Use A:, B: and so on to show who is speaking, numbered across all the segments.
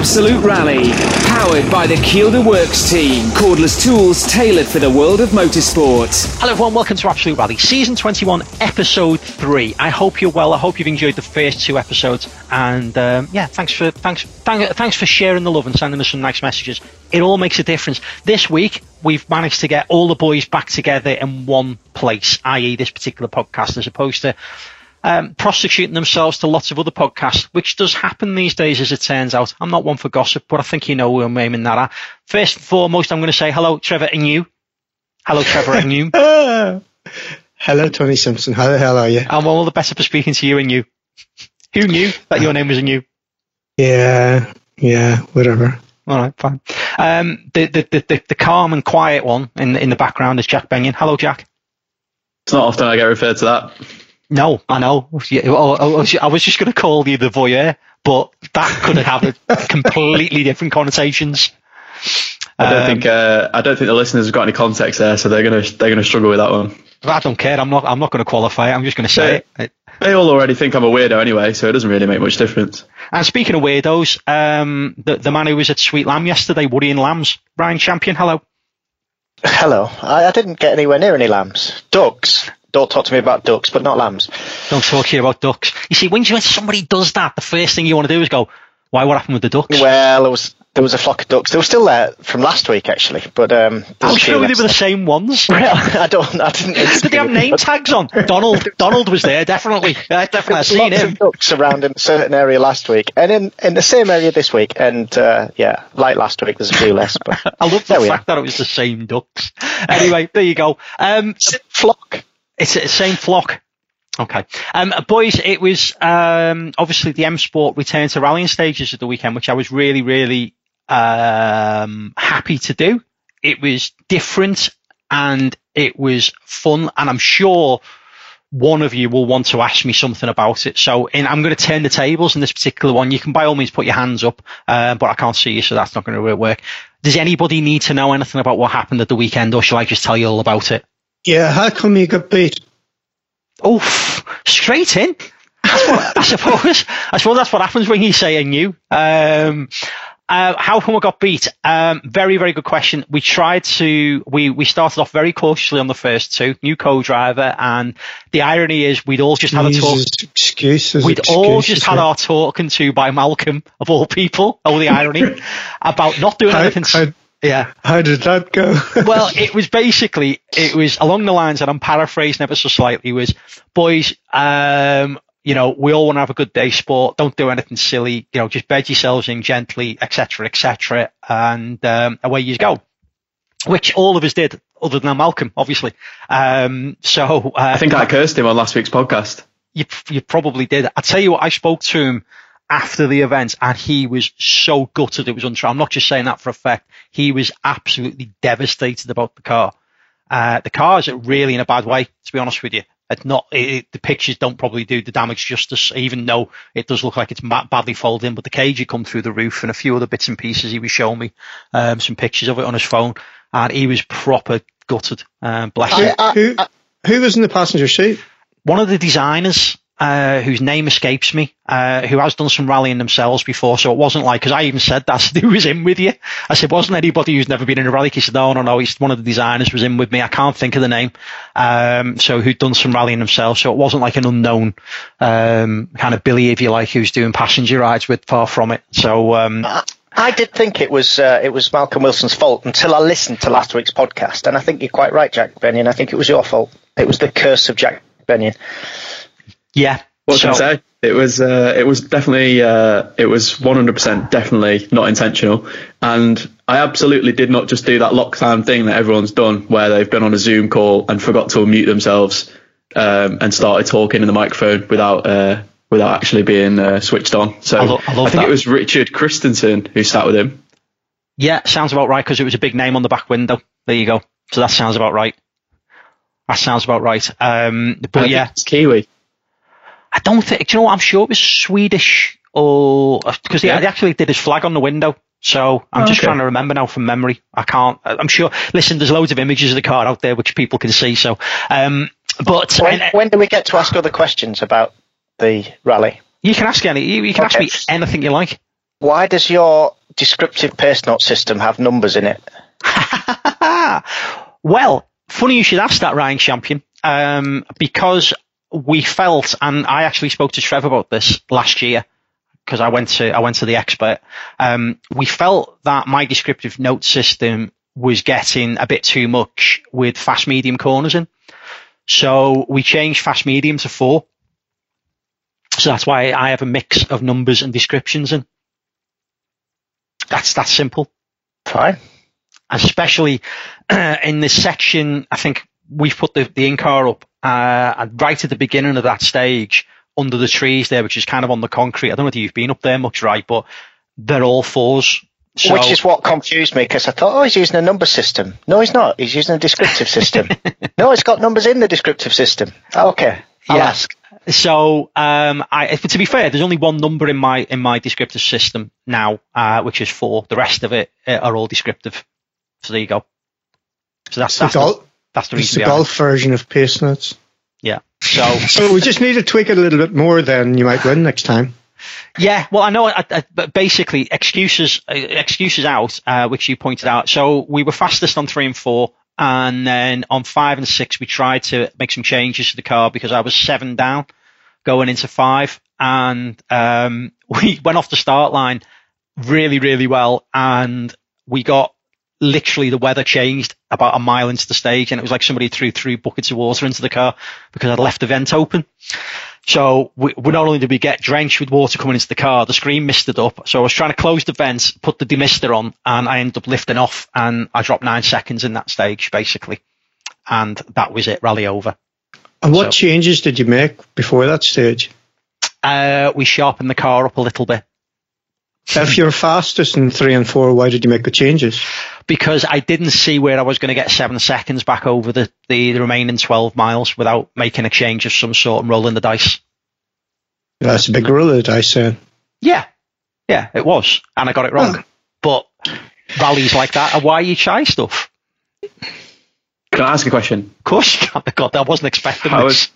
A: Absolute Rally, powered by the Kielder Works team, cordless tools tailored for the world of motorsport.
B: Hello everyone, welcome to Absolute Rally, season 21, episode 3. I hope you're well. I hope you've enjoyed the first two episodes, and um, yeah, thanks for thanks thank, thanks for sharing the love and sending us some nice messages. It all makes a difference. This week we've managed to get all the boys back together in one place, i.e., this particular podcast, as opposed to um, prostituting themselves to lots of other podcasts, which does happen these days, as it turns out. I'm not one for gossip, but I think you know who I'm aiming that at. First and foremost, I'm going to say hello, Trevor and you. Hello, Trevor and you.
C: hello, Tony Simpson. How the hell are you?
B: I'm all the better for speaking to you and you. Who knew that your name was a new?
C: Yeah, yeah, whatever.
B: All right, fine. Um, the, the, the, the, calm and quiet one in, in the background is Jack Benyon. Hello, Jack.
D: It's not often I get referred to that.
B: No, I know. I was just going to call you the voyeur, but that could have completely different connotations.
D: I don't um, think uh, I don't think the listeners have got any context there, so they're gonna they're gonna struggle with that one.
B: I don't care. I'm not I'm not going to qualify. I'm just going to say
D: they, it. They all already think I'm a weirdo anyway, so it doesn't really make much difference.
B: And speaking of weirdos, um, the the man who was at Sweet Lamb yesterday, worrying lambs, Ryan Champion. Hello.
E: Hello. I, I didn't get anywhere near any lambs. Ducks don't talk to me about ducks, but not lambs.
B: Don't talk to you about ducks. You see, when, when somebody does that, the first thing you want to do is go, why, what happened with the ducks?
E: Well, there was there was a flock of ducks. They were still there from last week, actually. But um,
B: I'm sure they were the same ones.
E: I don't. I didn't.
B: Did they have name tags on? Donald. Donald was there, definitely. I definitely I've seen him.
E: Of ducks around in a certain area last week, and in, in the same area this week. And uh, yeah, like last week, there's a few less. But
B: I love the fact that it was the same ducks. Anyway, there you go. Um,
E: flock.
B: It's the same flock. Okay. Um, boys, it was um, obviously the M Sport return to rallying stages at the weekend, which I was really, really um, happy to do. It was different and it was fun, and I'm sure one of you will want to ask me something about it. So I'm going to turn the tables in this particular one. You can by all means put your hands up, uh, but I can't see you, so that's not going to work. Does anybody need to know anything about what happened at the weekend, or shall I just tell you all about it?
C: Yeah, how come you got beat?
B: Oh, straight in. What, I suppose. I suppose that's what happens when you say a new. Um, uh, how come we got beat? Um, very, very good question. We tried to, we, we started off very cautiously on the first two, new co-driver, and the irony is we'd all just had a talk.
C: Excuses.
B: We'd excuses, all just had our talking to by Malcolm, of all people, oh the irony, about not doing anything.
C: How, yeah. How did that go?
B: well, it was basically, it was along the lines, and I'm paraphrasing ever so slightly, was, boys, um, you know, we all want to have a good day sport. Don't do anything silly. You know, just bed yourselves in gently, etc., etc., and um, away you go. Which all of us did, other than Malcolm, obviously. Um, so uh,
D: I think I cursed him on last week's podcast.
B: You, you probably did. I tell you what, I spoke to him after the event and he was so gutted it was untrue. I'm not just saying that for effect. He was absolutely devastated about the car. Uh, the car is really in a bad way, to be honest with you. It's not, it, the pictures don't probably do the damage justice, even though it does look like it's badly folded in, but the cage had come through the roof and a few other bits and pieces. He was showing me, um, some pictures of it on his phone and he was proper gutted. Um, bless
C: him. Who, who was in the passenger seat?
B: One of the designers, uh, whose name escapes me, uh, who has done some rallying themselves before. So it wasn't like, because I even said that, who was in with you? I said, wasn't anybody who's never been in a rally? He said, no, no, no, he's one of the designers was in with me. I can't think of the name. Um, so who'd done some rallying themselves. So it wasn't like an unknown, um, kind of Billy, if you like, who's doing passenger rides with far from it. So, um,
E: I did think it was uh, it was Malcolm Wilson's fault until I listened to last week's podcast, and I think you're quite right, Jack Benyon. I think it was your fault. It was the curse of Jack Benyon.
B: Yeah.
D: What so, can I say? It was uh, it was definitely uh, it was 100% definitely not intentional, and I absolutely did not just do that lockdown thing that everyone's done, where they've been on a Zoom call and forgot to unmute themselves um, and started talking in the microphone without uh, without actually being uh, switched on. So I, lo- I, I think that. it was Richard Christensen who sat with him.
B: Yeah, sounds about right because it was a big name on the back window. There you go. So that sounds about right. That sounds about right. Um, but yeah,
D: it's Kiwi.
B: I don't think. Do you know what? I'm sure it was Swedish or because yeah. they, actually did his flag on the window. So I'm just trying to remember now from memory. I can't. I'm sure. Listen, there's loads of images of the car out there which people can see. So, um, but
E: when, when do we get to ask other questions about the rally?
B: You can ask any. You, you can okay. ask me anything you like.
E: Why does your descriptive pace note system have numbers in it?
B: well, funny you should ask that, Ryan Champion, um, because we felt, and I actually spoke to Trev about this last year because I went to I went to the expert. Um, we felt that my descriptive note system was getting a bit too much with fast medium corners in, so we changed fast medium to four. So that's why I have a mix of numbers and descriptions in. That's that simple.
E: Fine.
B: Especially uh, in this section, I think we've put the, the in-car up uh, right at the beginning of that stage under the trees there, which is kind of on the concrete. I don't know if you've been up there much, right? But they're all fours.
E: So, Which is what confused me because I thought, oh, he's using a number system. No, he's not. He's using a descriptive system. no, it's got numbers in the descriptive system. Okay, I'll yeah. ask.
B: So, um, I, to be fair, there's only one number in my in my descriptive system now, uh, which is four. The rest of it uh, are all descriptive. So there you go. So that's that's, the, that's the
C: reason. It's the golf version of pace notes.
B: Yeah. So,
C: so we just need to tweak it a little bit more. Then you might win next time.
B: Yeah, well, I know, I, I, but basically, excuses, uh, excuses out, uh, which you pointed out. So we were fastest on three and four, and then on five and six, we tried to make some changes to the car because I was seven down going into five, and um, we went off the start line really, really well, and we got literally the weather changed about a mile into the stage, and it was like somebody threw three buckets of water into the car because I'd left the vent open. So we, we, not only did we get drenched with water coming into the car, the screen misted up. So I was trying to close the vents, put the demister on, and I ended up lifting off, and I dropped nine seconds in that stage basically, and that was it, rally over.
C: And what so, changes did you make before that stage?
B: Uh, we sharpened the car up a little bit.
C: If you're fastest in three and four, why did you make the changes?
B: Because I didn't see where I was going to get seven seconds back over the, the, the remaining 12 miles without making a change of some sort and rolling the dice.
C: That's a big roll of the dice, then.
B: Yeah. Yeah, it was. And I got it wrong. Oh. But rallies like that are why you try stuff.
D: Can I ask a question?
B: Of course you can. God, I wasn't expecting how this.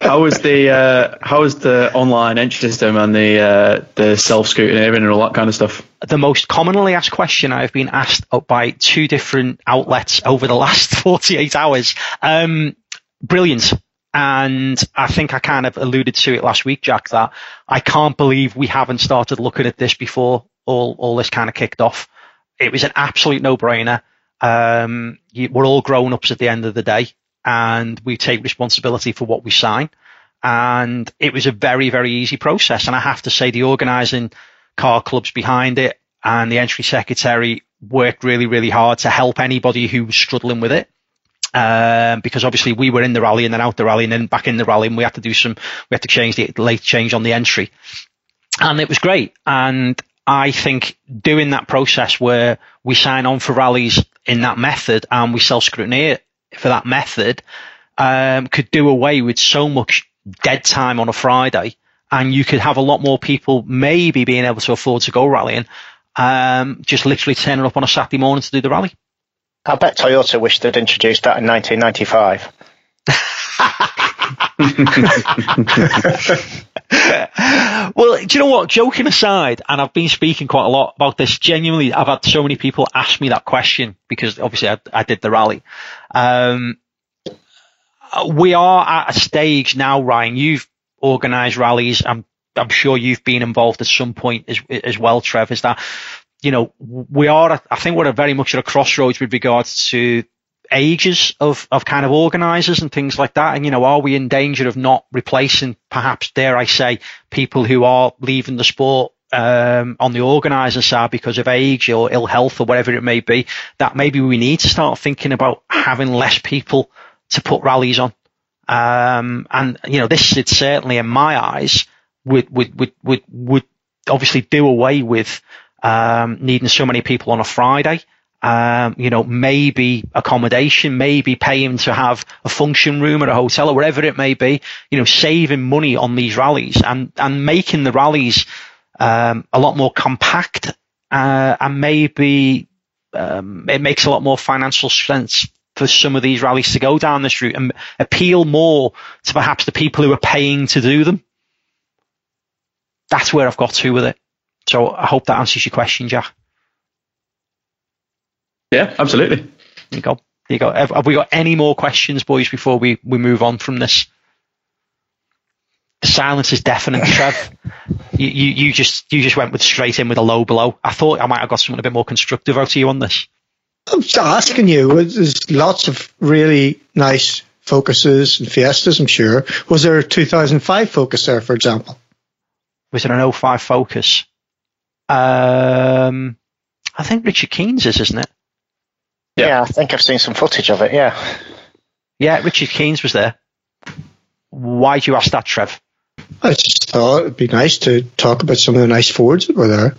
D: how was the uh, how was the online entry system and the uh, the self scrutineering and all that kind of stuff?
B: The most commonly asked question I've been asked by two different outlets over the last 48 hours. Um, brilliant. And I think I kind of alluded to it last week, Jack, that I can't believe we haven't started looking at this before all, all this kind of kicked off. It was an absolute no brainer. Um, you, we're all grown ups at the end of the day and we take responsibility for what we sign. And it was a very, very easy process. And I have to say the organising car clubs behind it and the entry secretary worked really, really hard to help anybody who was struggling with it. Um, because obviously we were in the rally and then out the rally and then back in the rally and we had to do some, we had to change the late change on the entry. And it was great. And I think doing that process where we sign on for rallies in that method and we self scrutiny for that method um, could do away with so much dead time on a Friday, and you could have a lot more people maybe being able to afford to go rallying, um, just literally turning up on a Saturday morning to do the rally.
E: I bet Toyota wished they'd introduced that in 1995.
B: well, do you know what? Joking aside, and I've been speaking quite a lot about this. Genuinely, I've had so many people ask me that question because obviously I, I did the rally. Um, we are at a stage now, Ryan. You've organised rallies. I'm I'm sure you've been involved at some point as as well, Trev. Is that you know we are? I think we're very much at a crossroads with regards to ages of, of kind of organisers and things like that? And, you know, are we in danger of not replacing, perhaps, dare I say, people who are leaving the sport um, on the organiser side because of age or ill health or whatever it may be? That maybe we need to start thinking about having less people to put rallies on. Um, and, you know, this is certainly, in my eyes, would, would, would, would, would obviously do away with um, needing so many people on a Friday um, you know, maybe accommodation, maybe paying to have a function room at a hotel or wherever it may be, you know, saving money on these rallies and, and making the rallies um, a lot more compact uh, and maybe um, it makes a lot more financial sense for some of these rallies to go down this route and appeal more to perhaps the people who are paying to do them. That's where I've got to with it. So I hope that answers your question, Jack.
D: Yeah, absolutely.
B: There you go. There you go. Have, have we got any more questions, boys, before we, we move on from this? The silence is deafening, Trev. You, you, you just you just went with straight in with a low blow. I thought I might have got something a bit more constructive out of you on this.
C: I'm just asking you. There's lots of really nice focuses and fiestas, I'm sure. Was there a 2005 focus there, for example?
B: Was it an 05 focus? Um, I think Richard Keens is, isn't it?
E: Yeah. yeah, I think I've seen some footage of it. Yeah.
B: Yeah, Richard Keens was there. Why do you ask that, Trev?
C: I just thought it'd be nice to talk about some of the nice Fords that were there.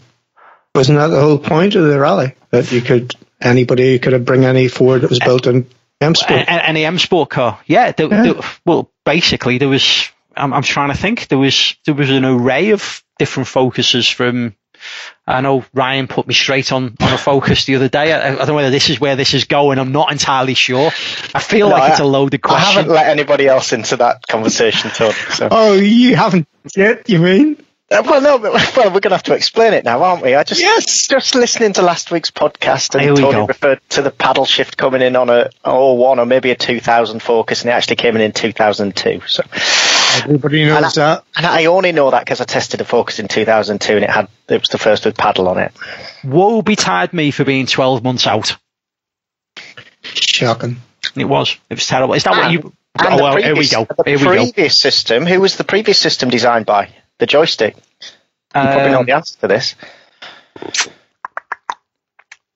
C: Wasn't that the whole point of the rally? That you could anybody could bring any Ford that was built in M Sport.
B: Any M Sport car, yeah, there, yeah. There, well, basically there was. I'm, I'm trying to think. There was there was an array of different focuses from I know Ryan put me straight on, on a focus the other day. I, I, don't know whether this is where this is going. I'm not entirely sure. I feel no, like I, it's a loaded question.
E: I haven't let anybody else into that conversation, Tony. So.
C: Oh, you haven't yet, you mean?
E: Uh, well, no, but, well, we're going to have to explain it now, aren't we? I just
C: yes.
E: just listening to last week's podcast, and Tony go. referred to the paddle shift coming in on a 01 or maybe a 2000 focus, and it actually came in in 2002. So
C: everybody knows
E: and
C: I, that.
E: And I only know that because I tested a focus in 2002, and it had it was the first with paddle on it.
B: Woe betide me for being 12 months out.
C: Shocking.
B: It was. It was terrible. Is that
E: and,
B: what you?
E: oh, well, previous, here we go. Here the we previous go. system. Who was the previous system designed by? the joystick? You um, probably know the um, answer to this.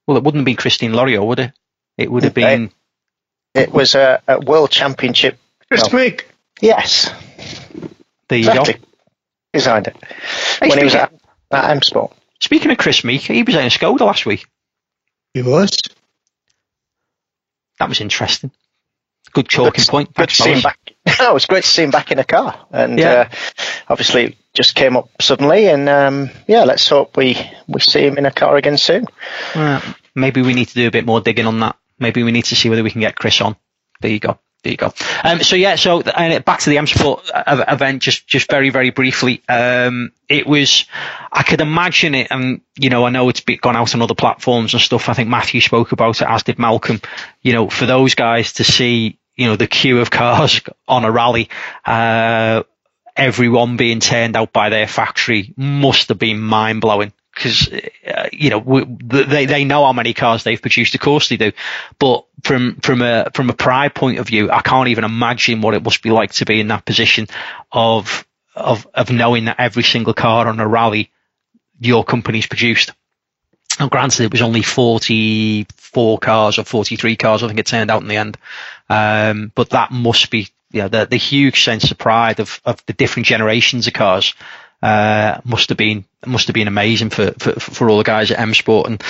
B: Well, it wouldn't have been Christian Loriaux, would it? It would have been.
E: It, it was a, a, world championship.
C: Chris well, Meek.
E: Yes.
B: The
E: exactly. Designed it hey, when he was at, at M Sport.
B: Speaking of Chris Meek, he was in a Skoda last week.
C: He was.
B: That was interesting. Good talking
E: good,
B: point.
E: Good to see him back. No, it was great to see him back in a car, and yeah. uh, obviously just came up suddenly. And um, yeah, let's hope we we see him in a car again soon.
B: Uh, maybe we need to do a bit more digging on that. Maybe we need to see whether we can get Chris on. There you go. There you go. Um, so yeah, so uh, back to the M Sport uh, event, just just very very briefly. Um, it was, I could imagine it, and you know, I know it's gone out on other platforms and stuff. I think Matthew spoke about it, as did Malcolm. You know, for those guys to see you know, the queue of cars on a rally, uh, everyone being turned out by their factory must have been mind blowing because uh, you know we, they they know how many cars they've produced. Of course they do, but from from a from a pride point of view, I can't even imagine what it must be like to be in that position of of of knowing that every single car on a rally your company's produced. Now, granted, it was only 44 cars or 43 cars, I think it turned out in the end. Um, but that must be, know, the, the huge sense of pride of, of the different generations of cars. Uh, must have been must have been amazing for, for, for all the guys at M Sport, and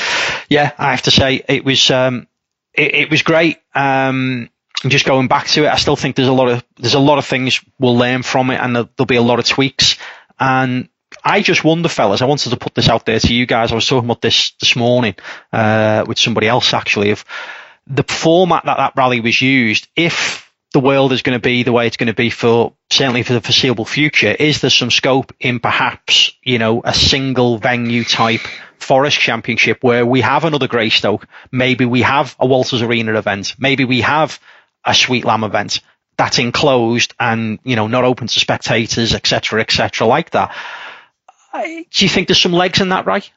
B: yeah, I have to say it was um, it, it was great. Um, just going back to it, I still think there's a lot of there's a lot of things we'll learn from it, and there'll be a lot of tweaks. And I just wonder, fellas, I wanted to put this out there to you guys. I was talking about this this morning uh, with somebody else actually of the format that that rally was used. If the world is going to be the way it's going to be for certainly for the foreseeable future, is there some scope in perhaps you know a single venue type Forest Championship where we have another Greystoke, maybe we have a Walters Arena event, maybe we have a Sweet Lamb event that's enclosed and you know not open to spectators, etc., etc., like that do you think there's some legs in that, right?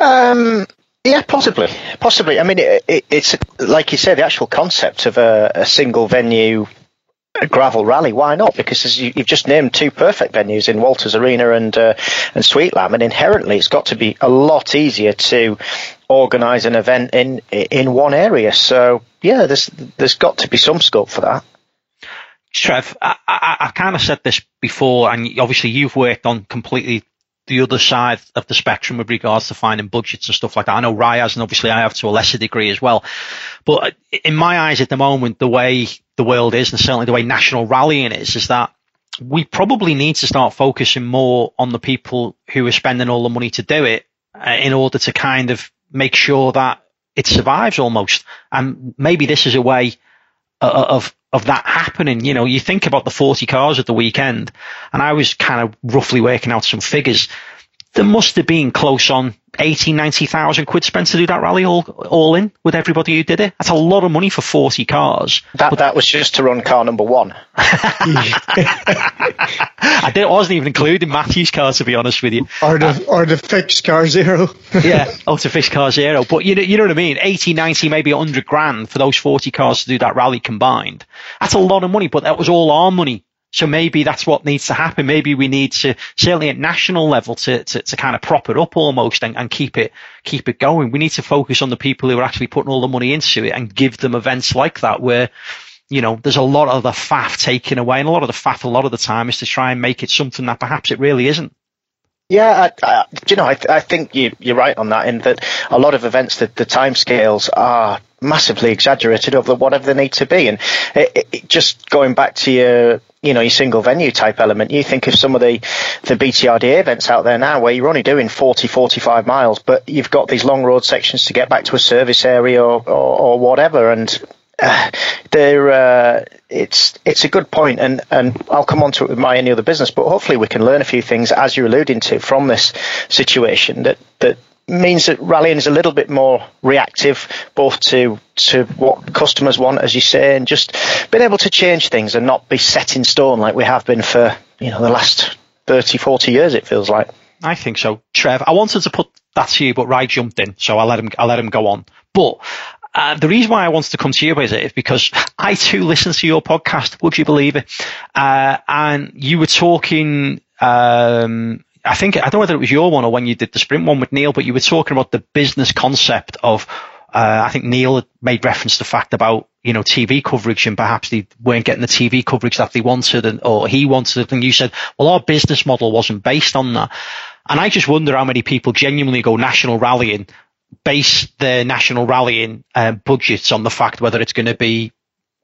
E: Um, yeah, possibly, possibly. I mean, it, it, it's like you said, the actual concept of a, a single venue a gravel rally. Why not? Because you, have just named two perfect venues in Walters Arena and uh, and Sweet Lamb, and inherently it's got to be a lot easier to organise an event in in one area. So yeah, there's there's got to be some scope for that.
B: Trev, I, I, I kind of said this before, and obviously you've worked on completely the other side of the spectrum with regards to finding budgets and stuff like that. I know has, and obviously I have to a lesser degree as well. But in my eyes at the moment, the way the world is, and certainly the way national rallying is, is that we probably need to start focusing more on the people who are spending all the money to do it uh, in order to kind of make sure that it survives almost. And maybe this is a way uh, of of that happening. You know, you think about the 40 cars at the weekend, and I was kind of roughly working out some figures. There must have been close on 80, 90,000 quid spent to do that rally all, all in with everybody who did it. That's a lot of money for 40 cars.
E: That, but, that was just to run car number one.
B: I, didn't, I wasn't even including Matthew's car, to be honest with you.
C: Or the, uh, or the fixed car zero.
B: yeah, or to fixed car zero. But you know, you know what I mean? 80, 90, maybe 100 grand for those 40 cars to do that rally combined. That's a lot of money, but that was all our money so maybe that's what needs to happen. Maybe we need to, certainly at national level, to, to, to kind of prop it up almost and, and keep it, keep it going. We need to focus on the people who are actually putting all the money into it and give them events like that where, you know, there's a lot of the faff taken away and a lot of the faff a lot of the time is to try and make it something that perhaps it really isn't.
E: Yeah, I, I, you know, I, I think you, you're right on that in that a lot of events, the, the timescales are massively exaggerated over whatever they need to be. And it, it, just going back to your, you know, your single venue type element, you think of some of the, the BTRDA events out there now where you're only doing 40, 45 miles, but you've got these long road sections to get back to a service area or, or, or whatever. And uh, they're, uh, it's it's a good point, and, and I'll come on to it with my any other business, but hopefully we can learn a few things as you're alluding to from this situation that that means that rallying is a little bit more reactive, both to to what customers want, as you say, and just being able to change things and not be set in stone like we have been for you know the last 30, 40 years. It feels like.
B: I think so, Trev. I wanted to put that to you, but Ry jumped in, so I let him. I let him go on. But uh, the reason why I wanted to come to you is, is because I too listen to your podcast. Would you believe it? Uh, and you were talking um, I think I don't know whether it was your one or when you did the sprint one with Neil, but you were talking about the business concept of. Uh, I think Neil had made reference to the fact about you know TV coverage and perhaps they weren't getting the TV coverage that they wanted and or he wanted, and you said, well, our business model wasn't based on that. And I just wonder how many people genuinely go national rallying, base their national rallying uh, budgets on the fact whether it's going to be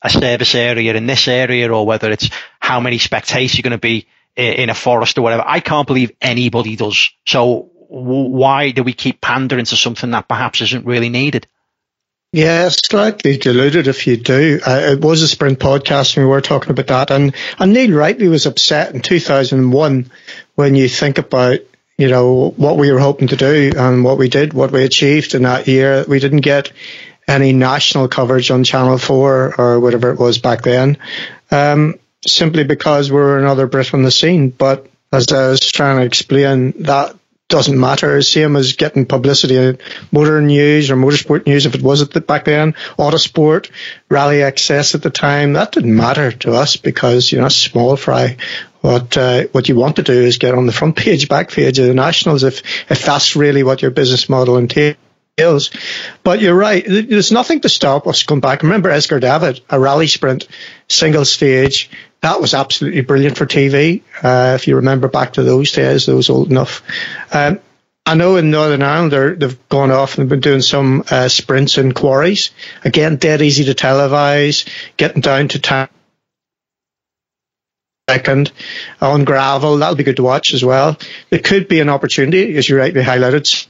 B: a service area in this area or whether it's how many spectators are going to be in a forest or whatever. I can't believe anybody does. So why do we keep pandering to something that perhaps isn't really needed?
C: Yeah, slightly diluted if you do. Uh, it was a sprint podcast and we were talking about that. And, and Neil Wrightley was upset in 2001 when you think about, you know, what we were hoping to do and what we did, what we achieved in that year. We didn't get any national coverage on Channel 4 or whatever it was back then. Um, simply because we're another Brit on the scene. But as I was trying to explain, that doesn't matter. Same as getting publicity in motor news or motorsport news, if it was at the back then, autosport, Rally XS at the time, that didn't matter to us because, you know, small fry. What, uh, what you want to do is get on the front page, back page of the Nationals if, if that's really what your business model entails. But you're right. There's nothing to stop us going back. Remember Esker David, a rally sprint, single stage. That was absolutely brilliant for TV. Uh, if you remember back to those days, those old enough. Um, I know in Northern Ireland they've gone off and been doing some uh, sprints in quarries. Again, dead easy to televise, getting down to town second on gravel. That'll be good to watch as well. There could be an opportunity, as you rightly highlighted,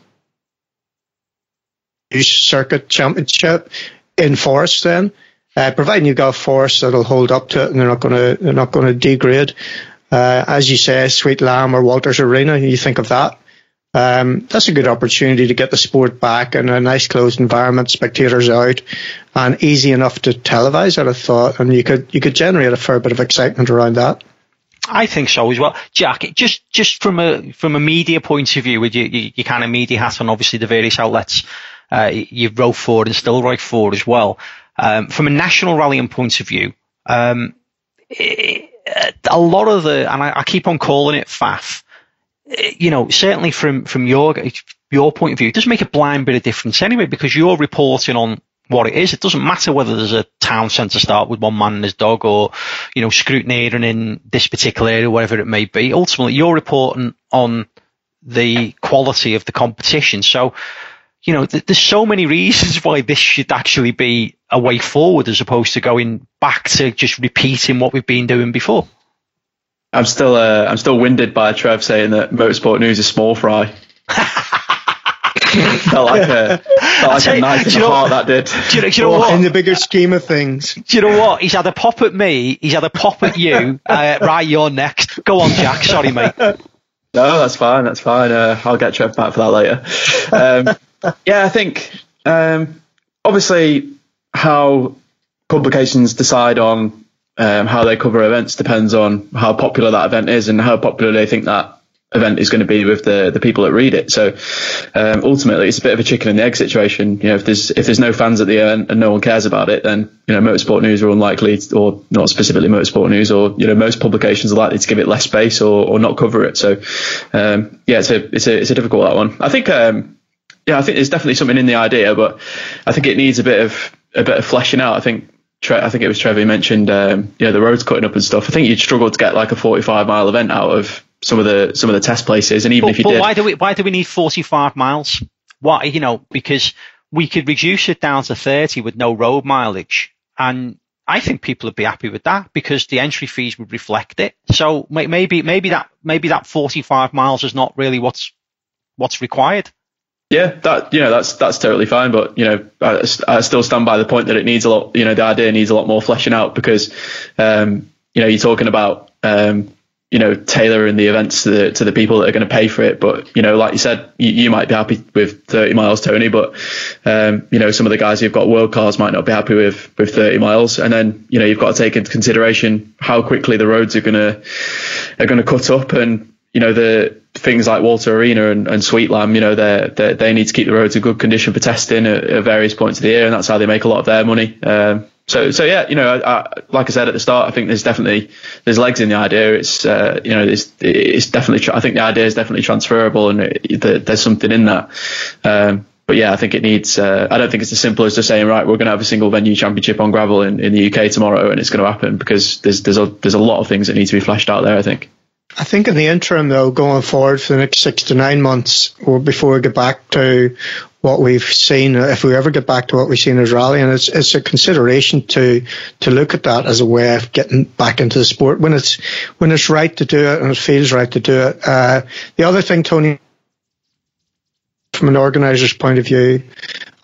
C: circuit championship in forest then. Uh, providing you've got a force that'll hold up to it and they're not going to they're not going to degrade. Uh, as you say, Sweet Lamb or Walters Arena, you think of that. Um, that's a good opportunity to get the sport back in a nice closed environment, spectators out, and easy enough to televise. I'd have thought, and you could you could generate a fair bit of excitement around that.
B: I think so as well, Jack. Just just from a from a media point of view, with your, your, your kind of media hat on, obviously the various outlets uh, you wrote for and still write for as well. Um, from a national rallying point of view, um, it, a lot of the, and I, I, keep on calling it faff. You know, certainly from from your your point of view, it does make a blind bit of difference anyway because you're reporting on what it is. It doesn't matter whether there's a town centre start with one man and his dog or, you know, scrutineering in this particular area, whatever it may be. Ultimately, you're reporting on the quality of the competition. So, you know, th- there's so many reasons why this should actually be a way forward as opposed to going back to just repeating what we've been doing before.
D: I'm still, uh, I'm still winded by Trev saying that motorsport news is small fry. felt like a, felt like a knife in the heart that did.
B: Do you, do you know what?
C: In the bigger scheme of things.
B: Do you know what? He's had a pop at me. He's had a pop at you. Uh, right, you're next. Go on, Jack. Sorry, mate.
D: No, that's fine. That's fine. Uh, I'll get Trev back for that later. Um, yeah, I think um, obviously how publications decide on um, how they cover events depends on how popular that event is and how popular they think that event is going to be with the the people that read it. So um, ultimately, it's a bit of a chicken and the egg situation. You know, if there's if there's no fans at the event and no one cares about it, then you know motorsport news are unlikely, or not specifically motorsport news, or you know most publications are likely to give it less space or, or not cover it. So um, yeah, it's a it's a it's a difficult that one. I think um, yeah, I think there's definitely something in the idea, but I think it needs a bit of a bit of fleshing out. I think I think it was Trevor who mentioned, um, know, the roads cutting up and stuff. I think you'd struggle to get like a 45 mile event out of some of the some of the test places, and even
B: but,
D: if you
B: but
D: did,
B: why do we why do we need 45 miles? Why you know because we could reduce it down to 30 with no road mileage, and I think people would be happy with that because the entry fees would reflect it. So maybe maybe that maybe that 45 miles is not really what's what's required.
D: Yeah, that you know that's that's totally fine, but you know I, I, still stand by the point that it needs a lot. You know, the idea needs a lot more fleshing out because um, you know you're talking about um, you know tailoring the events to the to the people that are going to pay for it. But you know, like you said, you, you might be happy with 30 miles, Tony, but um, you know some of the guys who've got world cars might not be happy with with 30 miles. And then you know you've got to take into consideration how quickly the roads are gonna are gonna cut up and you know the things like Walter Arena and, and Sweet Lamb, you know, they they need to keep the roads in good condition for testing at, at, various points of the year, and that's how they make a lot of their money. Um, so so yeah, you know, I, I, like I said at the start, I think there's definitely there's legs in the idea. It's uh, you know, it's it's definitely I think the idea is definitely transferable, and it, there's something in that. Um, but yeah, I think it needs. Uh, I don't think it's as simple as just saying, right, we're going to have a single venue championship on gravel in, in the UK tomorrow, and it's going to happen because there's there's a there's a lot of things that need to be fleshed out there. I think.
C: I think in the interim, though, going forward for the next six to nine months, or before we get back to what we've seen, if we ever get back to what we've seen as rally, and it's, it's a consideration to to look at that as a way of getting back into the sport when it's when it's right to do it and it feels right to do it. Uh, the other thing, Tony, from an organiser's point of view,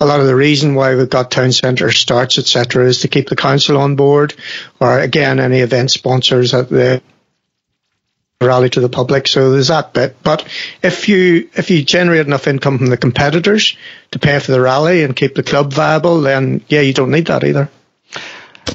C: a lot of the reason why we've got town centre starts, etc., is to keep the council on board, or again, any event sponsors at the rally to the public. So there's that bit. But if you if you generate enough income from the competitors to pay for the rally and keep the club viable, then yeah, you don't need that either.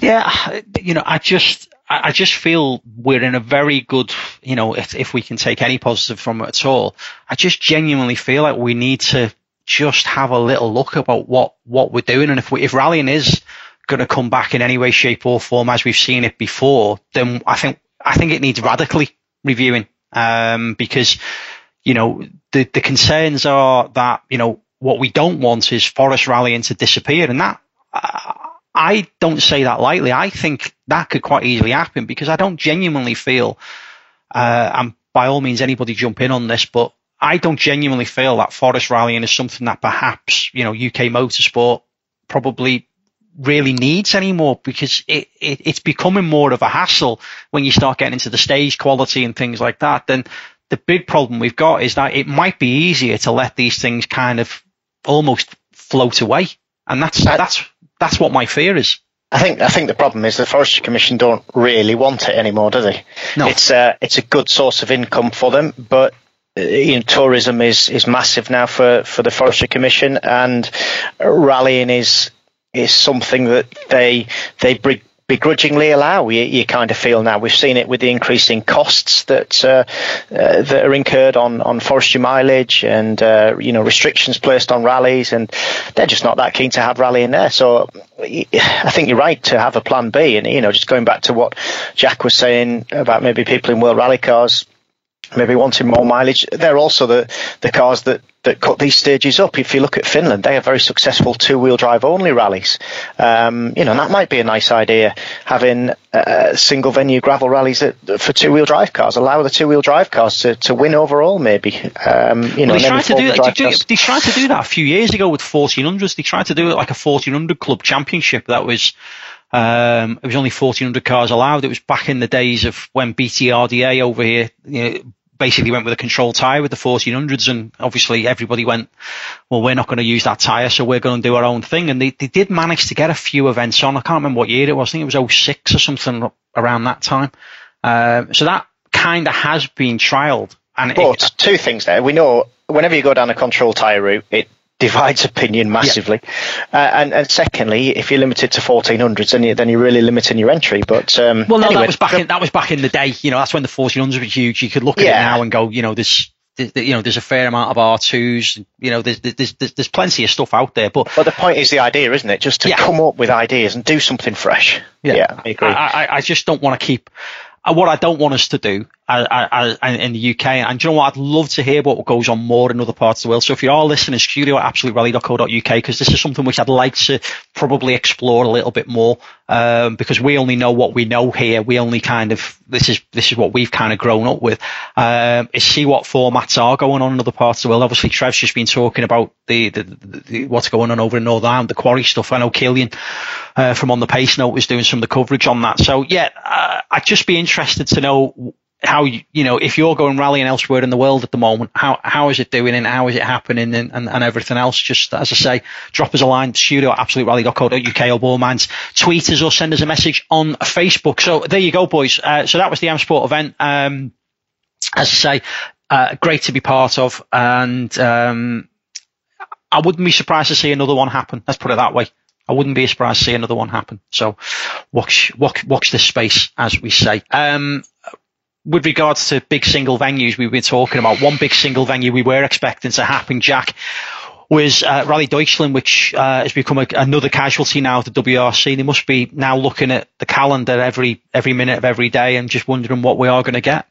B: Yeah, you know, I just I just feel we're in a very good, you know, if if we can take any positive from it at all, I just genuinely feel like we need to just have a little look about what what we're doing, and if we if rallying is going to come back in any way, shape, or form as we've seen it before, then I think I think it needs radically reviewing um, because you know the the concerns are that you know what we don't want is forest rallying to disappear, and that I don't say that lightly. I think that could quite easily happen because I don't genuinely feel, uh, and by all means anybody jump in on this, but I don't genuinely feel that forest rallying is something that perhaps you know UK motorsport probably really needs anymore because it, it, it's becoming more of a hassle when you start getting into the stage quality and things like that. Then the big problem we've got is that it might be easier to let these things kind of almost float away, and that's I, that's that's what my fear is.
E: I think I think the problem is the Forestry Commission don't really want it anymore, do they?
B: No.
E: It's a it's a good source of income for them, but uh, you know, tourism is, is massive now for, for the Forestry Commission, and rallying is is something that they they begrudgingly allow. You, you, kind of feel now we've seen it with the increasing costs that uh, uh, that are incurred on on forestry mileage and uh, you know restrictions placed on rallies, and they're just not that keen to have rally in there. So I think you're right to have a plan B, and you know just going back to what Jack was saying about maybe people in world rally cars maybe wanting more mileage. They're also the, the cars that, that cut these stages up. If you look at Finland, they have very successful two wheel drive only rallies. Um, you know, that might be a nice idea having uh, single venue gravel rallies that, for two wheel drive cars. Allow the two wheel drive cars to, to win overall, maybe. Um, you know,
B: well, they tried to do that. Do, they tried to do that a few years ago with 1400s. They tried to do it like a 1400 club championship that was um, it was only 1400 cars allowed. It was back in the days of when BTRDA over here you know, basically went with a control tyre with the 1400s, and obviously everybody went, well, we're not going to use that tyre, so we're going to do our own thing. And they, they did manage to get a few events on. I can't remember what year it was. I think it was 06 or something around that time. Um, so that kind of has been trialled. And
E: but
B: it,
E: two things there. We know whenever you go down a control tyre route, it divides opinion massively. Uh, and, and secondly, if you're limited to 1400s, then, you, then you're really limiting your entry. But um,
B: well, no,
E: anyway,
B: that was back in that was back in the day. You know, that's when the 1400s were huge. You could look at
E: Yeah.
B: it now and go, you know, there's. there's- You know, there's a fair amount of R2s. You know, there's there's there's, there's plenty of stuff out there. But
E: But the point is the idea, isn't it? Just to
B: Yeah.
E: come up with ideas and do something fresh. Yeah I agree.
B: I, I, I just don't want to keep. uh, What I don't want us to do uh, uh, uh, in the UK, and you know what? I'd love to hear what goes on more in other parts of the world. So if you are listening, studio at absoluterally.co.uk, because this is something which I'd like to probably explore a little bit more, um, because we only know what we know here. We only kind of this is this is what we've kind of grown up with. Um, is see what formats are going on in other parts of the world. Obviously, Trev's just been talking about the, the, the what's going on over in Northern Ireland, the quarry stuff. I know Killian uh, from on the Pace Note was doing some of the coverage on that. So yeah, uh, I'd just be interested to know how you, you know if you're going rallying elsewhere in the world at the moment, how how is it doing and how is it happening and, and, and everything else. Just as I say, drop us a line, studio at absoluterally.co.uk or Bormans, tweet us or send us a message on Facebook. So there you go, boys. Uh, so that was the M Sport event. Um, as I say, uh, great to be part of, and um, I wouldn't be surprised to see another one happen. Let's put it that way. I wouldn't be surprised to see another one happen. So watch, watch, watch this space, as we say. Um, with regards to big single venues we've been talking about, one big single venue we were expecting to happen, Jack, was uh, Rally Deutschland, which uh, has become a, another casualty now of the WRC. They must be now looking at the calendar every every minute of every day and just wondering what we are going to get.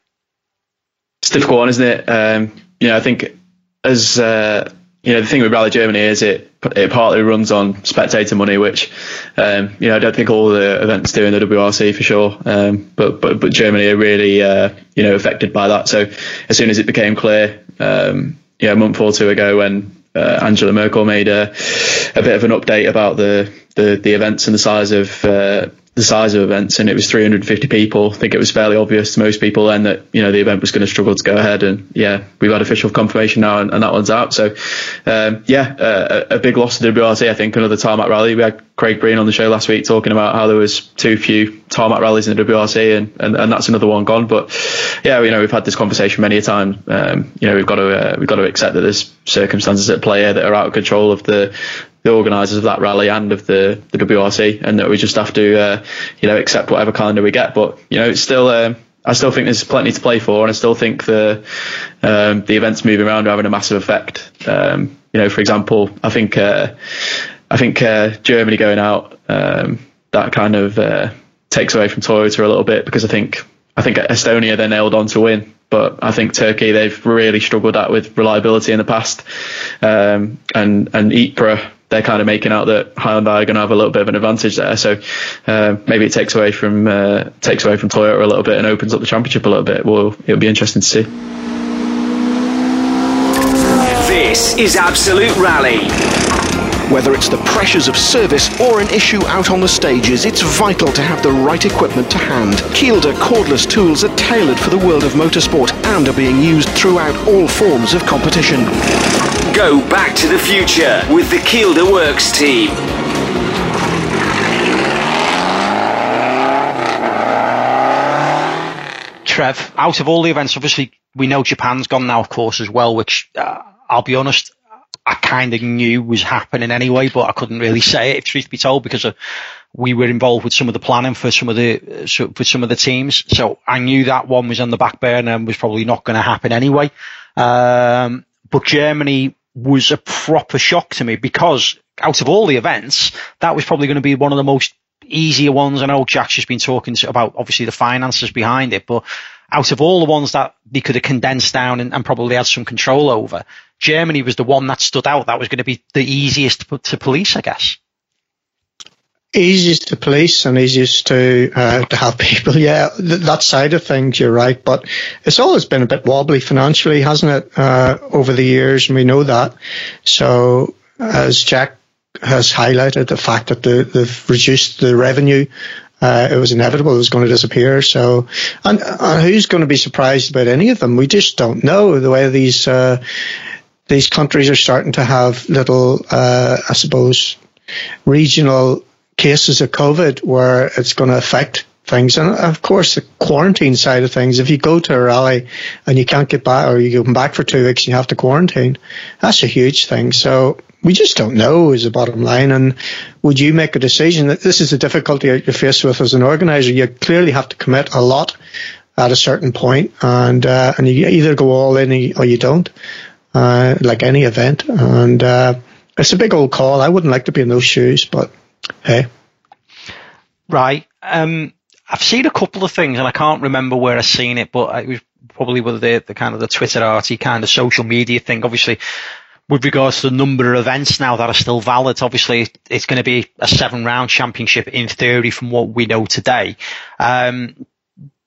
D: It's a difficult one, isn't it? Um, I think as uh, you know, the thing with Rally Germany is it it partly runs on spectator money, which um, you know I don't think all the events do in the WRC for sure. Um, but but but Germany are really uh, you know affected by that. So as soon as it became clear, um, a month or two ago when uh, Angela Merkel made a, a bit of an update about the the, the events and the size of uh, the size of events, and it was 350 people. I think it was fairly obvious to most people then that you know the event was going to struggle to go ahead. And yeah, we've had official confirmation now, and, and that one's out. So um, yeah, uh, a big loss to WRC. I think another tarmac rally. We had Craig Breen on the show last week talking about how there was too few tarmac rallies in the WRC, and, and, and that's another one gone. But yeah, you know we've had this conversation many a time. Um, you know we've got to uh, we've got to accept that there's circumstances at play here that are out of control of the the organisers of that rally and of the, the WRC, and that we just have to, uh, you know, accept whatever calendar we get. But you know, it's still, um, I still think there's plenty to play for, and I still think the um, the events moving around are having a massive effect. Um, you know, for example, I think uh, I think uh, Germany going out um, that kind of uh, takes away from Toyota a little bit because I think I think Estonia they're nailed on to win. But I think Turkey they've really struggled at with reliability in the past, um, and and Ypres they're kind of making out that Hyundai are going to have a little bit of an advantage there. So uh, maybe it takes away from uh, takes away from Toyota a little bit and opens up the championship a little bit. Well, it'll be interesting to see.
A: This is Absolute Rally.
F: Whether it's the pressures of service or an issue out on the stages, it's vital to have the right equipment to hand. Kielder cordless tools are tailored for the world of motorsport and are being used throughout all forms of competition.
A: Go back to the future with the Kielder Works team.
B: Trev, out of all the events, obviously we know Japan's gone now, of course, as well. Which uh, I'll be honest, I kind of knew was happening anyway, but I couldn't really say it, if truth be told, because of, we were involved with some of the planning for some of the for some of the teams. So I knew that one was on the back burner and was probably not going to happen anyway. Um, but Germany was a proper shock to me because out of all the events, that was probably going to be one of the most easier ones. I know Jack's just been talking about obviously the finances behind it, but out of all the ones that they could have condensed down and, and probably had some control over, Germany was the one that stood out. That was going to be the easiest to, to police, I guess.
C: Easiest to police and easiest to uh, to have people. Yeah, th- that side of things, you're right. But it's always been a bit wobbly financially, hasn't it, uh, over the years, and we know that. So as Jack has highlighted, the fact that the, they've reduced the revenue uh, it was inevitable it was going to disappear. So, and, and, who's going to be surprised about any of them? We just don't know the way these uh, these countries are starting to have little, uh, I suppose, regional cases of COVID where it's going to affect things. And of course, the quarantine side of things, if you go to a rally and you can't get back or you come back for two weeks and you have to quarantine, that's a huge thing. So we just don't know is the bottom line. And would you make a decision that this is the difficulty you're faced with as an organizer? You clearly have to commit a lot at a certain point and, uh, and you either go all in or you don't, uh, like any event. And, uh, it's a big old call. I wouldn't like to be in those shoes, but hey.
B: Right. Um, I've seen a couple of things, and I can't remember where I've seen it, but it was probably with the, the kind of the Twitterati kind of social media thing. Obviously, with regards to the number of events now that are still valid, obviously it's going to be a seven round championship in theory from what we know today. Um,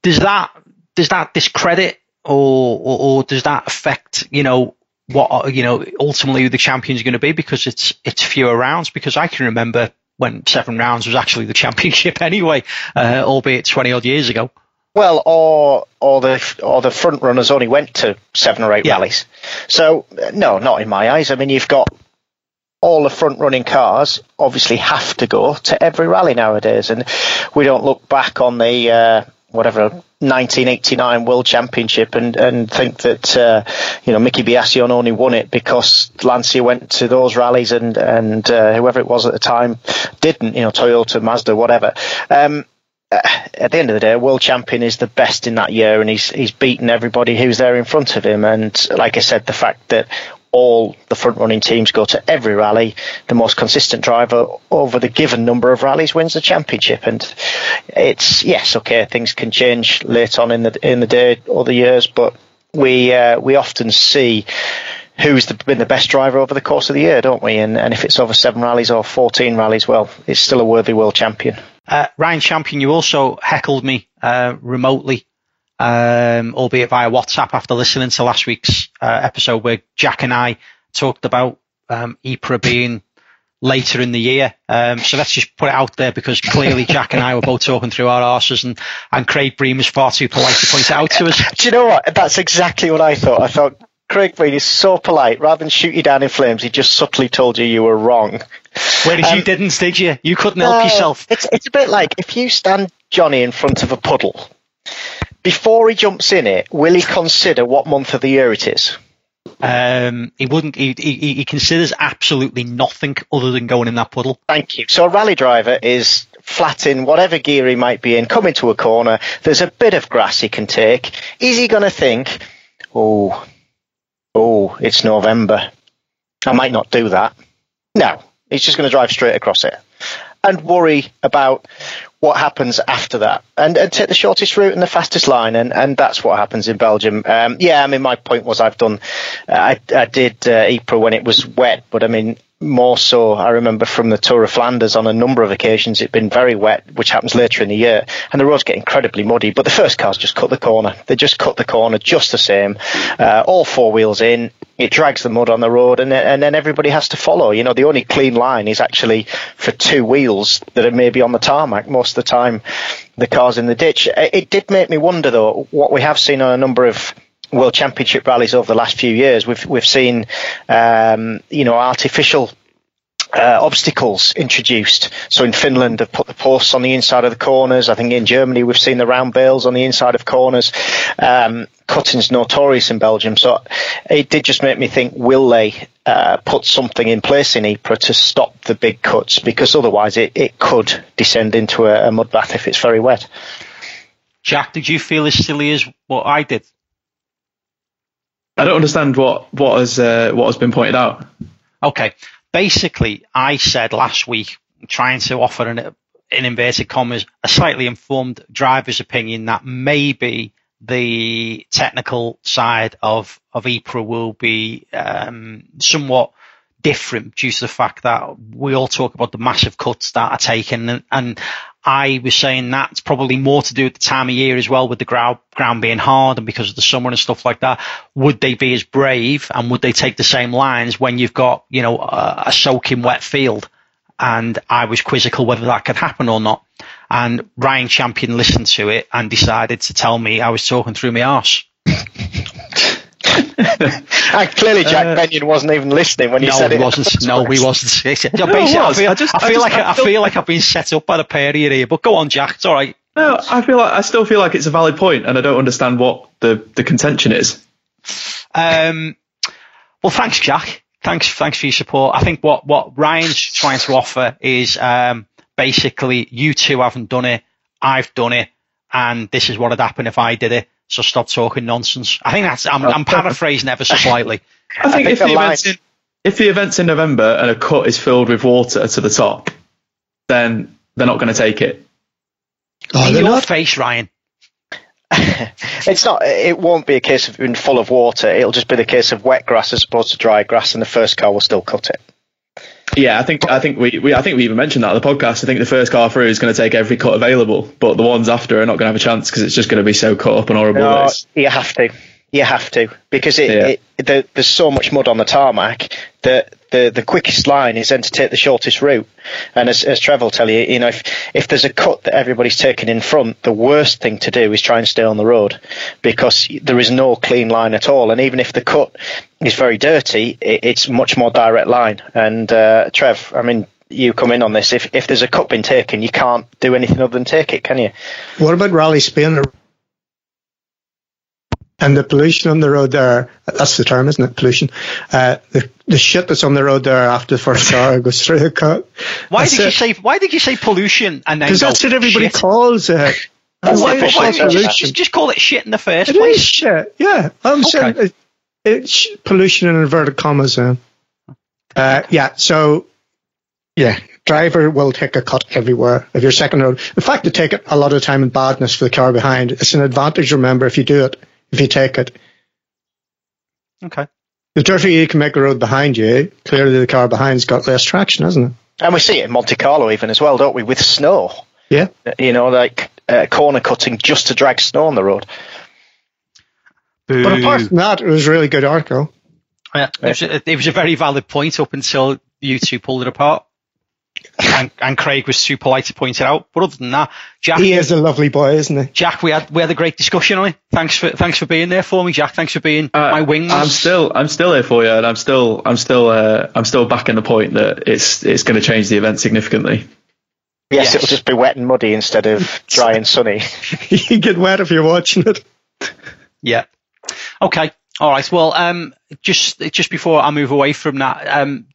B: does that does that discredit or, or, or does that affect you know what you know ultimately the champions are going to be because it's it's fewer rounds? Because I can remember when seven rounds was actually the championship anyway, uh, albeit 20 odd years ago.
E: Well, or or the or the front runners only went to seven or eight yeah. rallies. So no, not in my eyes. I mean, you've got all the front running cars obviously have to go to every rally nowadays, and we don't look back on the uh, whatever 1989 World Championship and, and think that uh, you know Miki Biasion only won it because Lancia went to those rallies and and uh, whoever it was at the time didn't you know Toyota Mazda whatever. Um, uh, at the end of the day, a world champion is the best in that year, and he's he's beaten everybody who's there in front of him. And like I said, the fact that all the front running teams go to every rally. The most consistent driver over the given number of rallies wins the championship. And it's yes, okay, things can change late on in the in the day or the years, but we uh, we often see who's the, been the best driver over the course of the year, don't we? And, and if it's over seven rallies or 14 rallies, well, it's still a worthy world champion.
B: Uh, Ryan Champion, you also heckled me uh, remotely um, albeit via WhatsApp after listening to last week's uh, episode where Jack and I talked about um, Ypres being later in the year. Um, so let's just put it out there because clearly Jack and I were both talking through our arses and, and Craig Bream was far too polite to point it out to us.
E: Do you know what? That's exactly what I thought. I thought Craig Bream is so polite. Rather than shoot you down in flames, he just subtly told you you were wrong.
B: Whereas um, you didn't, did you? You couldn't help yourself.
E: It's, it's a bit like if you stand Johnny in front of a puddle before he jumps in it, will he consider what month of the year it is?
B: Um, he wouldn't. He, he, he considers absolutely nothing other than going in that puddle.
E: Thank you. So a rally driver is flat in whatever gear he might be in, coming to a corner. There's a bit of grass he can take. Is he going to think, oh, oh, it's November. I might not do that. No, he's just going to drive straight across it and worry about what happens after that and, and take the shortest route and the fastest line and, and that's what happens in Belgium. Um, yeah, I mean my point was I've done I, I did uh, when it was wet, but I mean more so I remember from the Tour of Flanders on a number of occasions it'd been very wet, which happens later in the year, and the roads get incredibly muddy. But the first cars just cut the corner. They just cut the corner just the same. Uh, all four wheels in. It drags the mud on the road, and and then everybody has to follow. You know, the only clean line is actually for two wheels that are maybe on the tarmac. Most of the time, the cars in the ditch. It did make me wonder though what we have seen on a number of World Championship rallies over the last few years. We've we've seen um, you know artificial uh, obstacles introduced. So in Finland, they've put the posts on the inside of the corners. I think in Germany, we've seen the round bales on the inside of corners. Um, cutting's notorious in Belgium. So it did just make me think, will they uh, put something in place in Ypres to stop the big cuts? Because otherwise it, it could descend into a, a mud bath if it's very wet.
B: Jack, did you feel as silly as what I did?
D: I don't understand what what has uh, what has been pointed out.
B: Okay, basically, I said last week, trying to offer an in inverted commas a slightly informed driver's opinion that maybe the technical side of of Ypres will be um, somewhat different due to the fact that we all talk about the massive cuts that are taken and, and I was saying that's probably more to do with the time of year as well, with the ground, ground being hard and because of the summer and stuff like that. Would they be as brave and would they take the same lines when you've got, you know, a, a soaking wet field? And I was quizzical whether that could happen or not. And Ryan Champion listened to it and decided to tell me I was talking through my arse.
E: and clearly, Jack uh, Benyon wasn't even listening when you
B: no,
E: said
B: it. Wasn't, no, he wasn't. no, basically, I feel, I, just, I feel I like I, I feel like I've been set up by the pair of here. But go on, Jack. It's all right.
D: No, I feel like I still feel like it's a valid point, and I don't understand what the the contention is.
B: Um, well, thanks, Jack. Thanks, thanks for your support. I think what what Ryan's trying to offer is um, basically you two haven't done it, I've done it, and this is what would happen if I did it. So stop talking nonsense. I think that's I'm, I'm paraphrasing ever so slightly.
D: I think,
E: think
D: if
E: the
D: the event's in if the event's in November and a cut is filled with water to the top, then they're not going to take it.
C: Oh,
B: In your
C: not.
B: face, Ryan.
E: It's not. It won't be a case of being full of water. It'll just be the case of wet grass as opposed to dry grass, and the first car will still cut it.
D: Yeah, I think I think we, we I think we even mentioned that on the podcast. I think the first car through is going to take every cut available, but the ones after are not going to have a chance because it's just going to be so cut up and horrible.
E: No, you have to. You have to because it,
D: Yeah.
E: it the, there's so much mud on the tarmac that the the quickest line is then to take the shortest route. And as, as Trevor will tell you, you know, if if there's a cut that everybody's taking in front, the worst thing to do is try and stay on the road because there is no clean line at all. And even if the cut is very dirty, it, it's much more direct line. And uh, Trev, I mean. You come in on this. If if there's a cut been taken, you can't do anything other than take it, can you?
C: What about Rally Spain? And the pollution on the road there, that's the term, isn't it? Pollution. Uh, the, the shit that's on the road there after the first hour goes through the cut.
B: Why
C: That's
B: did you say Why did you say pollution and then
C: Because that's what everybody
B: shit?
C: calls it. Why
E: the
C: is it
E: official
C: called
E: term.
C: pollution?
B: Just, just call it shit in the first
C: It
B: place.
C: is shit. Yeah, I'm saying it, it's pollution in inverted commas. Uh, uh, yeah. So, yeah, driver will take a cut everywhere if you're second road. In fact, they take it a lot of time in badness for the car behind. It's an advantage. Remember, if you do it, if you take it,
B: Okay.
C: the dirtier you can make a road behind you, clearly the car behind's got less traction, hasn't it?
E: And we see it in Monte Carlo even as well, don't we? With snow,
C: Yeah.
E: you know, like uh, corner cutting just to drag snow on the road.
C: But apart from that, it was a really good article.
B: Yeah, it, was a, it was a very valid point up until you two pulled it apart. And, and Craig was super polite to point it out. But other than that, Jack,
C: He is a lovely boy, isn't he?
B: Jack, we had we had a great discussion on it. Thanks for thanks for being there for me, Jack. Thanks for being
D: Uh,
B: my wings.
D: I'm still I'm still here for you, and I'm still I'm still uh, I'm still backing the point that it's it's going to change the event significantly.
E: Yes,
B: Yes.
E: it'll just be wet and muddy instead of dry and sunny.
C: you get wet if you're watching it.
B: Yeah. Okay. All right. Well, um, just just before I move away from that, um,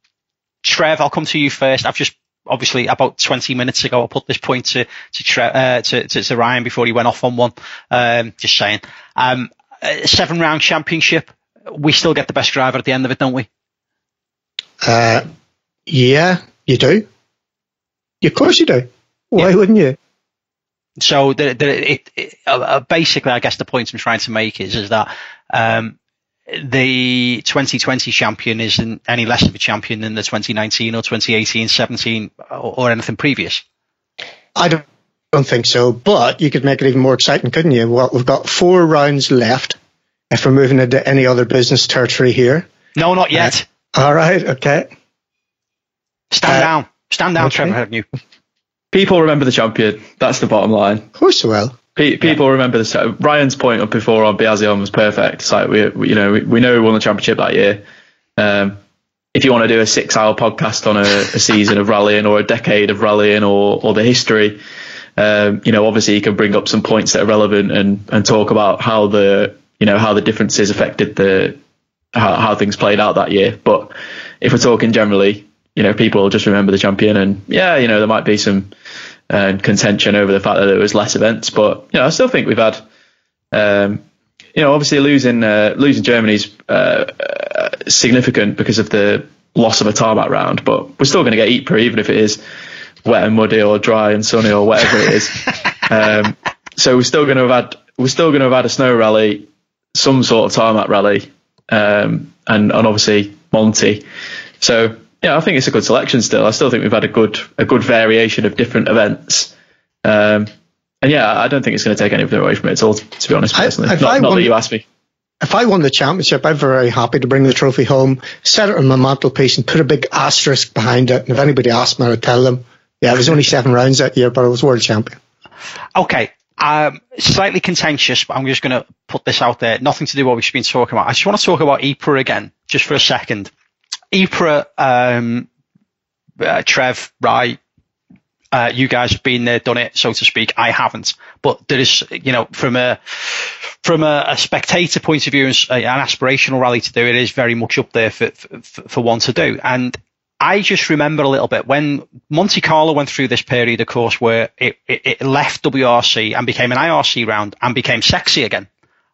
B: Trev, I'll come to you first. I've just obviously about 20 minutes ago I put this point to to uh, to, to to Ryan before he went off on one. Um, just saying. Um, uh, seven round championship. We still get the best driver at the end of it, don't we?
C: Uh, yeah, you do. Of course you do. Why
B: Yeah.
C: wouldn't you?
B: So the, the, it, it, uh, uh, basically, I guess the point I'm trying to make is is that um, the 2020 champion isn't any less of a champion than the 2019 or 2018, 17, or, or anything previous.
C: I don't, don't think so, but you could make it even more exciting, couldn't you? Well, we've got four rounds left if we're moving into any other business territory here.
B: No, not yet.
C: All right, okay.
B: Stand
C: Uh,
B: down. Stand down,
C: okay.
B: Trevor Agnew.
D: People remember the champion. That's the bottom line.
C: Of course, I will.
D: Pe- people remember this. Ryan's point up before on Biasion was perfect. It's like we, we you know, we, we know who won the championship that year. Um, if you want to do a six-hour podcast on a, a season of rallying or a decade of rallying or or the history, um, you know, obviously you can bring up some points that are relevant and and talk about how the you know how the differences affected the how, how things played out that year. But if we're talking generally, you know, people will just remember the champion, and yeah, you know, there might be some uh, contention over the fact that there was less events, but you know, I still think we've had, um, you know, obviously losing uh, losing Germany's uh, uh, significant because of the loss of a tarmac round, but we're still going to get Ypres even if it is wet and muddy or dry and sunny or whatever it is. Um, so we're still going to have had we're still going to have had a snow rally, some sort of tarmac rally, um, and and obviously Monty. So yeah, I think it's a good selection still. I still think we've had a good a good variation of different events. Um, and yeah, I don't think it's going to take anything away from it at all. To be honest, personally,
C: if
D: not,
C: I
D: not
C: won-
D: that you asked me.
C: If I won the championship, I'm very happy to bring the trophy home, set it on my mantelpiece, and put a big asterisk behind it. And if anybody asked me, I'd tell them, yeah, it was only seven rounds that year, but I was world champion.
B: Okay. Um, slightly contentious, but I'm just going to put this out there. Nothing to do with what we've been talking about. I just want to talk about Ypres again, just for a second. Ypres, um, uh, Trev, Rye, Uh, you guys have been there, done it, so to speak. I haven't, but there is, you know, from a from a, a spectator point of view, an aspirational rally to do, it is very much up there for, for, for one to do. And I just remember a little bit when Monte Carlo went through this period, of course, where it, it, it, left WRC and became an IRC round and became sexy again,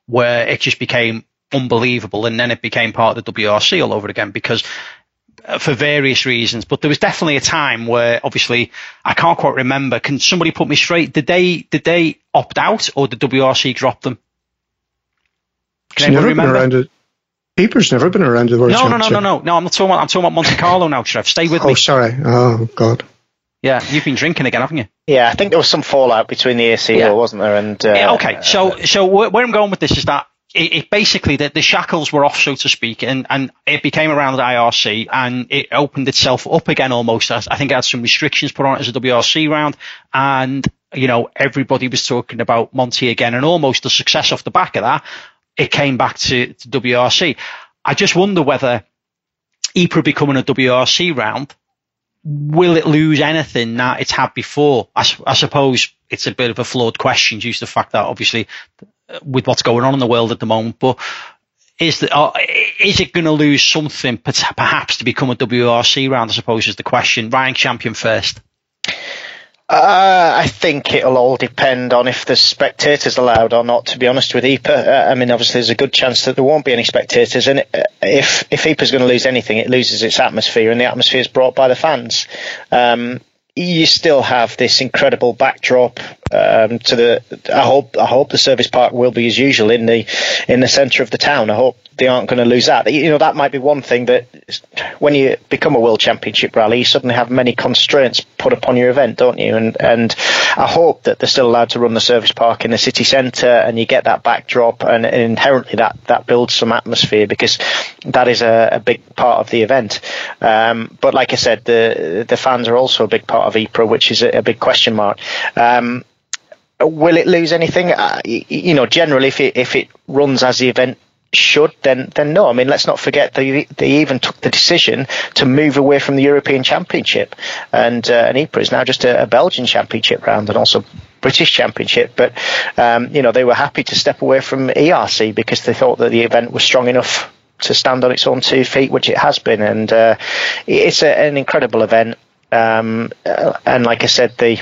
B: where it just became unbelievable. And then it became part of the WRC all over again because uh, for various reasons. But there was definitely a time where obviously I can't quite remember. Can somebody put me straight? Did they, did they opt out or did WRC drop them?
C: Can never remember? been around it. Pieper's never been around the World
B: no,
C: Championship.
B: No, no, no, no, no. I'm not talking about. I'm talking about Monte Carlo now, Trev. Stay with
C: oh,
B: me.
C: Oh, sorry. Oh, God.
B: Yeah, you've been drinking again, haven't you?
E: Yeah, I think there was some fallout between the AC yeah. wasn't there? And uh,
B: yeah, okay, so so where I'm going with this is that it, it basically the, the, shackles were off, so to speak, and, and it became around the IRC, and it opened itself up again almost. I think it had some restrictions put on it as a WRC round, and you know everybody was talking about Monty again, and almost the success off the back of that it came back to, to WRC. I just wonder whether Ypres becoming a WRC round, will it lose anything that it's had before? I, I, suppose it's a bit of a flawed question due to the fact that obviously with what's going on in the world at the moment, but is the, uh, is it going to lose something perhaps to become a WRC round? I suppose is the question. Ryan Champion first.
E: Uh, I think it'll all depend on if there's spectators allowed or not. To be honest with Ieper, uh, I mean, obviously there's a good chance that there won't be any spectators, and uh, if if is going to lose anything, it loses its atmosphere, and the atmosphere is brought by the fans. Um, you still have this incredible backdrop um, to the. I hope I hope the service park will be as usual in the in the centre of the town. I hope they aren't going to lose that. You know that might be one thing that when you become a world championship rally, you suddenly have many constraints put upon your event, don't you? And and I hope that they're still allowed to run the service park in the city centre, and you get that backdrop, and, inherently that that builds some atmosphere because that is a, a big part of the event. Um, but like I said, the the fans are also a big part of Ypres, which is a, a big question mark. Um, will it lose anything? Uh, you know, generally, if it if it runs as the event should, then then no. I mean, let's not forget they they even took the decision to move away from the European Championship, and uh, and Ypres is now just a, a, Belgian Championship round and also British Championship. But um, you know, they were happy to step away from ERC because they thought that the event was strong enough to stand on its own two feet, which it has been, and uh, it's a, an incredible event. Um, uh, and like I said, the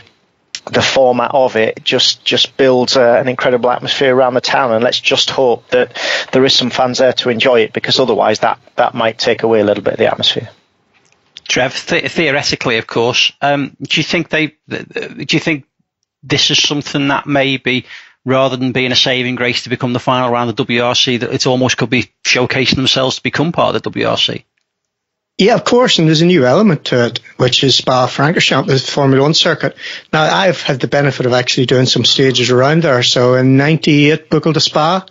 E: the format of it just just builds uh, an incredible atmosphere around the town, and let's just hope that there is some fans there to enjoy it, because otherwise that that might take away a little bit of the atmosphere.
B: Trev, th- theoretically, of course, um, do you think they? Do you think this is something that maybe, rather than being a saving grace to become the final round of WRC, that it almost could be showcasing themselves to become part of the WRC?
C: Yeah, of course, and there's a new element to it, which is Spa Francorchamps, the Formula One circuit. Now, I've had the benefit of actually doing some stages around there. So in '98, Boucle de Spa,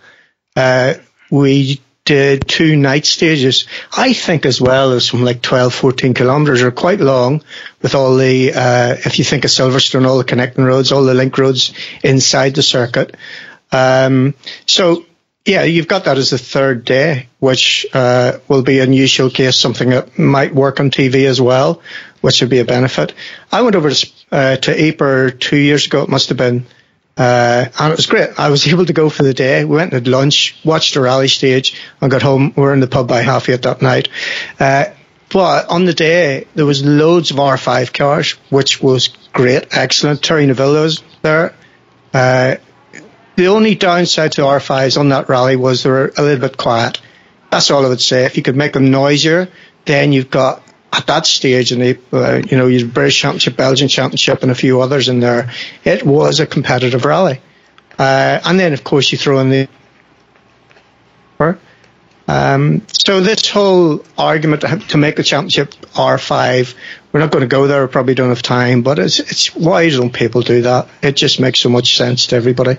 C: uh, we did two night stages. I think as well as from like 12, 14 kilometres are quite long with all the, uh, if you think of Silverstone, all the connecting roads, all the link roads inside the circuit. Um, so yeah, you've got that as the third day, which uh, will be a new showcase, something that might work on TV as well, which would be a benefit. I went over to, uh, to Ypres two years ago, it must have been, uh, and it was great. I was able to go for the day. We went had lunch, watched the rally stage, and got home. We were in the pub by half eight that night. Uh, but on the day, there was loads of R5 cars, which was great, excellent. Thierry Neuville was there. Uh, the only downside to R5s on that rally was they were a little bit quiet. That's all I would say. If you could make them noisier, then you've got at that stage in the uh, you know your British Championship, Belgian Championship, and a few others in there. It was a competitive rally, uh, and then of course you throw in the. Um, so this whole argument to make the championship R5, we're not going to go there. We probably don't have time, but it's it's why don't people do that? It just makes so much sense to everybody.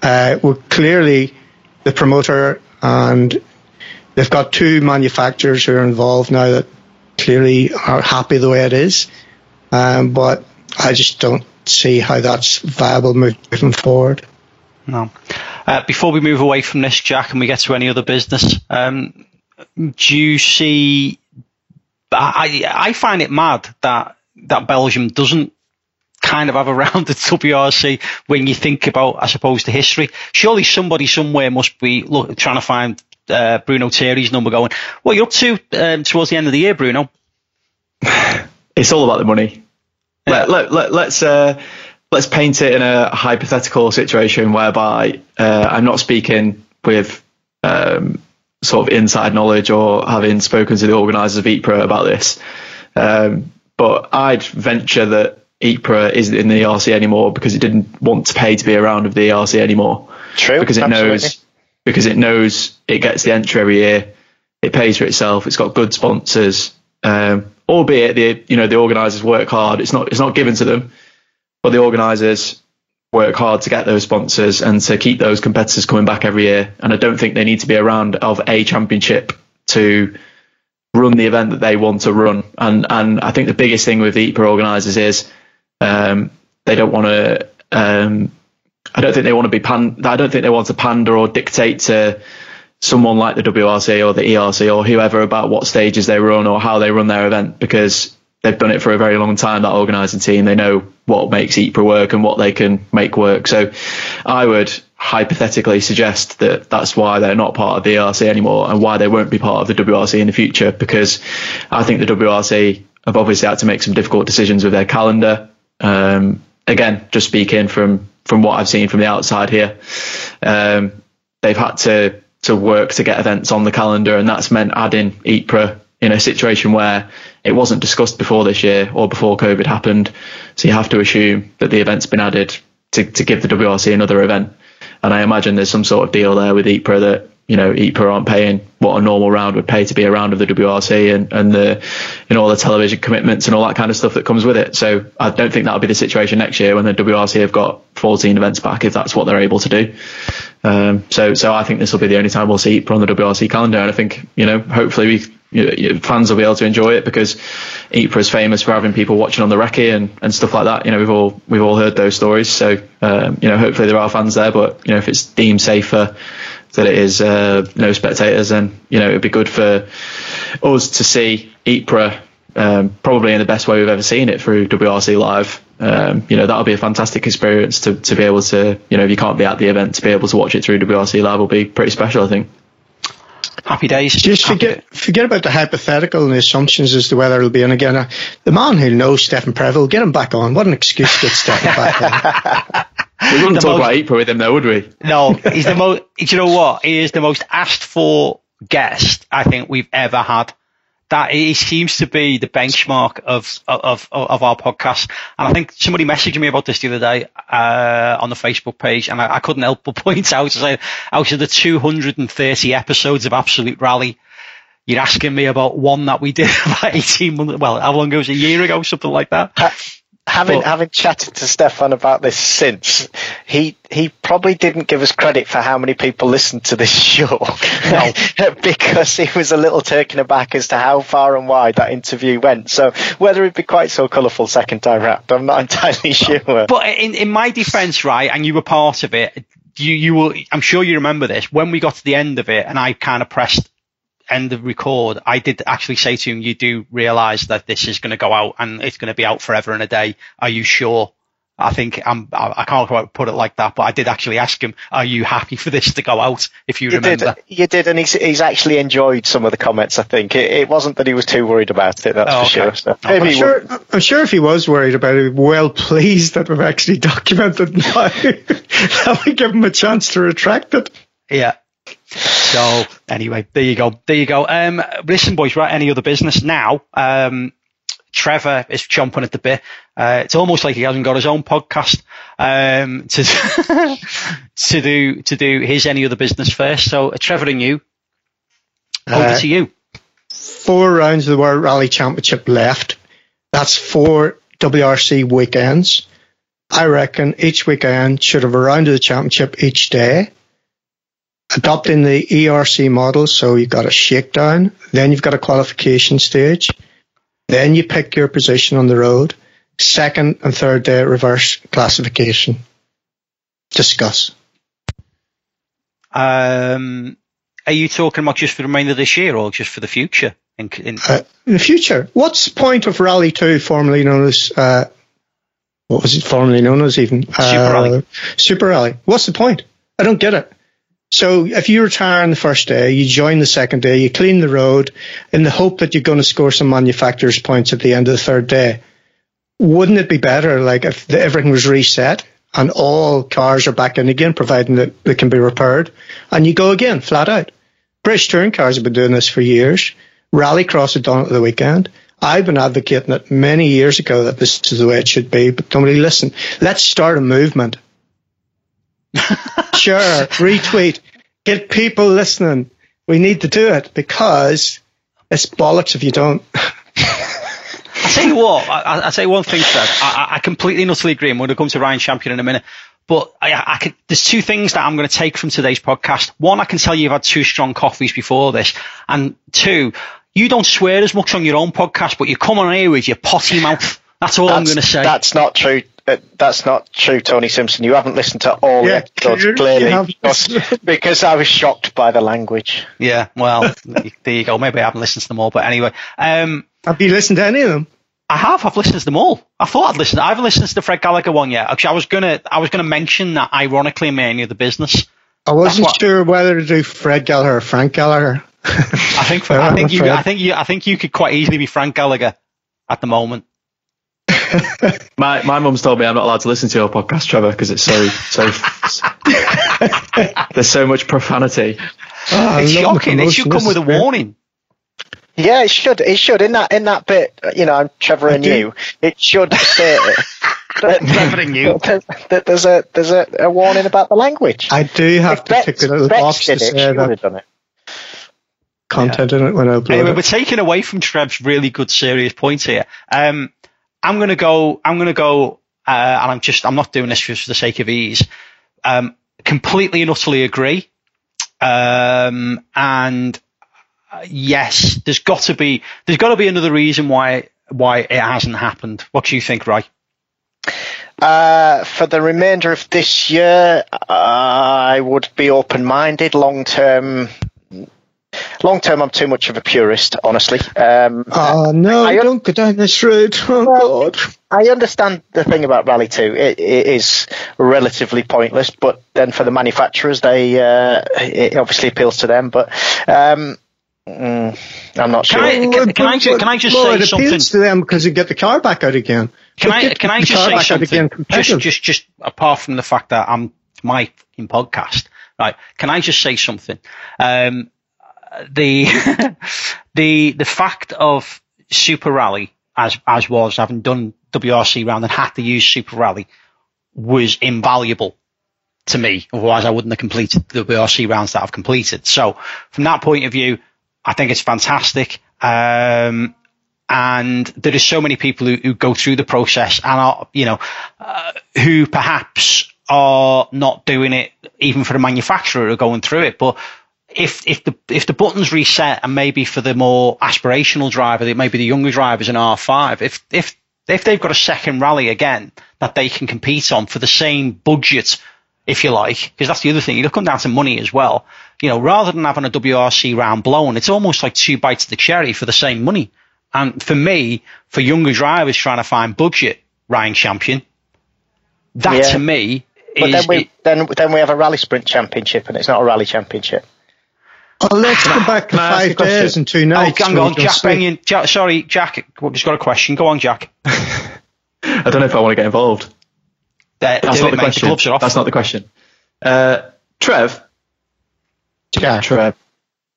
C: Uh, we're clearly the promoter, and they've got two manufacturers who are involved now that clearly are happy the way it is. Um, but I just don't see how that's viable moving forward.
B: No. Uh, before we move away from this, Jack, and we get to any other business, um, do you see? I I find it mad that that Belgium doesn't kind of have around the WRC when you think about, I suppose, the history. Surely somebody somewhere must be look, trying to find uh, Bruno Thiry's number going, what are you up to um, towards the end of the year, Bruno?
D: It's all about the money. Yeah. Let, let, let, let's uh, let's paint it in a hypothetical situation whereby uh, I'm not speaking with um, sort of inside knowledge or having spoken to the organisers of Ypres about this. Um, but I'd venture that Ypres isn't in the ERC anymore because it didn't want to pay to be around of the ERC anymore.
E: True.
D: Because it absolutely. knows because it knows it gets the entry every year. It pays for itself. It's got good sponsors. Um, albeit the you know the organisers work hard. It's not it's not given to them, but the organisers work hard to get those sponsors and to keep those competitors coming back every year. And I don't think they need to be around of a championship to run the event that they want to run. And and I think the biggest thing with the Ypres organisers is um, they don't want to. Um, I don't think they want to be pan. I don't think they want to pander or dictate to someone like the WRC or the ERC or whoever about what stages they run or how they run their event because they've done it for a very long time. That organising team, they know what makes Ypres work and what they can make work. So, I would hypothetically suggest that that's why they're not part of the ERC anymore and why they won't be part of the WRC in the future because I think the WRC have obviously had to make some difficult decisions with their calendar. Um, again, just speaking from from what I've seen from the outside here, um, they've had to to work to get events on the calendar, and that's meant adding Ypres in a situation where it wasn't discussed before this year or before COVID happened. So you have to assume that the event's been added to, to give the WRC another event. And I imagine there's some sort of deal there with Ypres that you know Ypres aren't paying what a normal round would pay to be a round of the WRC and and the you know all the television commitments and all that kind of stuff that comes with it. So I don't think that'll be the situation next year when the WRC have got 14 events back if that's what they're able to do. Um, so so I think this will be the only time we'll see Ypres on the WRC calendar, and I think you know hopefully we you know, fans will be able to enjoy it because Ypres is famous for having people watching on the recce and, and stuff like that. You know, we've all we've all heard those stories. So um, you know, hopefully there are fans there. But you know, if it's deemed safer that it is uh, no spectators, then you know it'd be good for us to see Ypres um, probably in the best way we've ever seen it through WRC Live. Um, you know, that'll be a fantastic experience to, to be able to, you know, if you can't be at the event, to be able to watch it through WRC Live will be pretty special, I think.
B: Happy days.
C: Just
B: Happy
C: forget day. forget about the hypothetical and the assumptions as to whether it'll be. And again, uh, the man who knows Stephen Preville, get him back on. What an excuse to get Stephen back
D: on. We wouldn't talk most, about Ypres with him, though, would we?
B: No, he's the most. Do you know what? He is the most asked for guest I think we've ever had that he seems to be the benchmark of, of, of our podcast. And I think somebody messaged me about this the other day, uh, on the Facebook page and I, I couldn't help but point out say out of the 230 episodes of Absolute Rally, you're asking me about one that we did about 18 months, well, how long ago was it? A year ago, something like that.
E: Having but, having chatted to Stefan about this since, he he probably didn't give us credit for how many people listened to this show. No. because he was a little taken aback as to how far and wide that interview went. So whether it'd be quite so colourful second time round, I'm not entirely sure.
B: But in, in my defence, right, and you were part of it, you you will I'm sure you remember this, when we got to the end of it and I kind of pressed end of record, I did actually say to him, you do realize that this is going to go out and it's going to be out forever and a day. Are you sure? I think I'm, I can't quite put it like that, but I did actually ask him, are you happy for this to go out? If you,
E: you
B: remember.
E: Did, you did. And he's, he's actually enjoyed some of the comments, I think. It, it wasn't that he was too worried about it, that's oh, for okay. sure. So
C: I'm, sure I'm sure if he was worried about it, well pleased that we've actually documented now. that we give him a chance to retract it.
B: Yeah. So anyway, there you go. There you go. Um, listen, boys, right? Any other business now? Um, Trevor is chomping at the bit. Uh, it's almost like he hasn't got his own podcast um, to to do to do his any other business first. So, uh, Trevor and you, over uh, to you.
C: Four rounds of the World Rally Championship left. That's four WRC weekends. I reckon each weekend should have a round of the championship each day adopting the ERC model. So you've got a shakedown, then you've got a qualification stage, then you pick your position on the road, second and third day reverse classification. Discuss.
B: Um, are you talking about just for the remainder of this year or just for the future? In, in,
C: uh, the future, what's the point of Rally 2, formerly known as uh, what was it formerly known as even?
B: Super Rally.
C: Uh, Super Rally. What's the point? I don't get it. So if you retire on the first day, you join the second day, you clean the road in the hope that you're going to score some manufacturer's points at the end of the third day. Wouldn't it be better, like, if the, everything was reset and all cars are back in again, providing that they can be repaired, and you go again, flat out? British touring cars have been doing this for years. Rallycross have done it at the weekend. I've been advocating it many years ago that this is the way it should be, but nobody listened. Let's start a movement. sure, retweet, get people listening. We need to do it because it's bollocks if you don't.
B: I tell you what, I, I tell you one thing, Trev. I, I completely and utterly agree. I'm going to come to Ryan Champion in a minute. But I, I could, there's two things that I'm going to take from today's podcast. One, I can tell you you've had two strong coffees before this. And two, you don't swear as much on your own podcast, but you come on here with your potty mouth. That's all I'm going to say.
E: That's not true. Uh, that's not true, Tony Simpson. You haven't listened to all
C: Yeah,
E: the episodes
C: you-
E: clearly
C: you
E: because, because I was shocked by the language.
B: Yeah, well, there you go. Maybe I haven't listened to them all, but anyway, um,
C: Have you listened to any of them?
B: I have. I've listened to them all. I thought I'd listen. I haven't listened to the Fred Gallagher one yet. Actually, I was gonna. I was gonna mention that ironically in Mania the business.
C: I wasn't
B: what-
C: sure whether to do Fred Gallagher or Frank Gallagher.
B: I think. I think you. I think you. I think you could quite easily be Frank Gallagher at the moment.
D: My my mum's told me I'm not allowed to listen to your podcast, Trevor, because it's so so. there's so much profanity.
C: Oh,
B: it's shocking. It should come with a warning.
E: Yeah, it should. It should. In that in that bit, you know, I'm Trevor and
C: do.
E: you. It should say that,
B: Trevor and you.
E: that, that there's a there's a, a warning about the language.
C: I do have
E: if
C: to
E: Bex,
C: tick a little
E: Bex
C: box to
E: did it,
C: say that
E: done it.
C: content in it when I upload
B: Anyway,
C: it.
B: we're taking away from Trev's really good, serious points here. Um, I'm gonna go. I'm gonna go, uh, and I'm just. I'm not doing this just for the sake of ease. Um, completely and utterly agree. Um, and uh, yes, there's got to be. There's got to be another reason why why it hasn't happened. What do you think, Ray?
E: Uh, for the remainder of this year, I would be open-minded. Long term, long term, I'm too much of a purist, honestly. Um,
C: Oh no!
E: I-
C: don't go down this road. Oh God!
E: I understand the thing about Rally 2. It, it is relatively pointless, but then for the manufacturers, they uh, it obviously appeals to them. But um, mm, I'm not
B: Can
E: sure.
B: I- can- can I ju- can I just
C: well,
B: say
C: it
B: something?
C: appeals to them because you get the car back out again.
B: Can
C: But
B: I can I just
C: car
B: say
C: again
B: something? Just just just apart from the fact that I'm my fucking podcast, right? Can I just say something? Um, the the the fact of Super Rally as as was having done WRC round and had to use Super Rally was invaluable to me. Otherwise, I wouldn't have completed the WRC rounds that I've completed. So from that point of view, I think it's fantastic. Um, and there is so many people who, who go through the process and are, you know, uh, who perhaps are not doing it even for the manufacturer who are going through it. But if if the if the buttons reset and maybe for the more aspirational driver, maybe the younger drivers in R5, if if if they've got a second rally again that they can compete on for the same budget, if you like, because that's the other thing, you look come down to money as well. You know, rather than having a WRC round blown, it's almost like two bites of the cherry for the same money. And for me, for younger drivers trying to find budget Ryan Champion, that
E: Yeah.
B: to me
E: But
B: is
E: then we then then we have a rally sprint championship, and it's not a rally championship.
C: Oh, let's go back to
D: I
C: five
D: a question?
C: days and two
B: Oh,
C: nights.
B: hang
C: where
B: on, Jack
C: sleep.
B: Benyon. Jack, sorry, Jack. We've just got a question. Go on, Jack.
D: I don't know if I want to get involved.
B: Uh,
D: That's not
B: it,
D: the
B: mate.
D: question.
B: The gloves.
D: That's not the question. Uh, Trev,
C: Yeah.
D: Trev,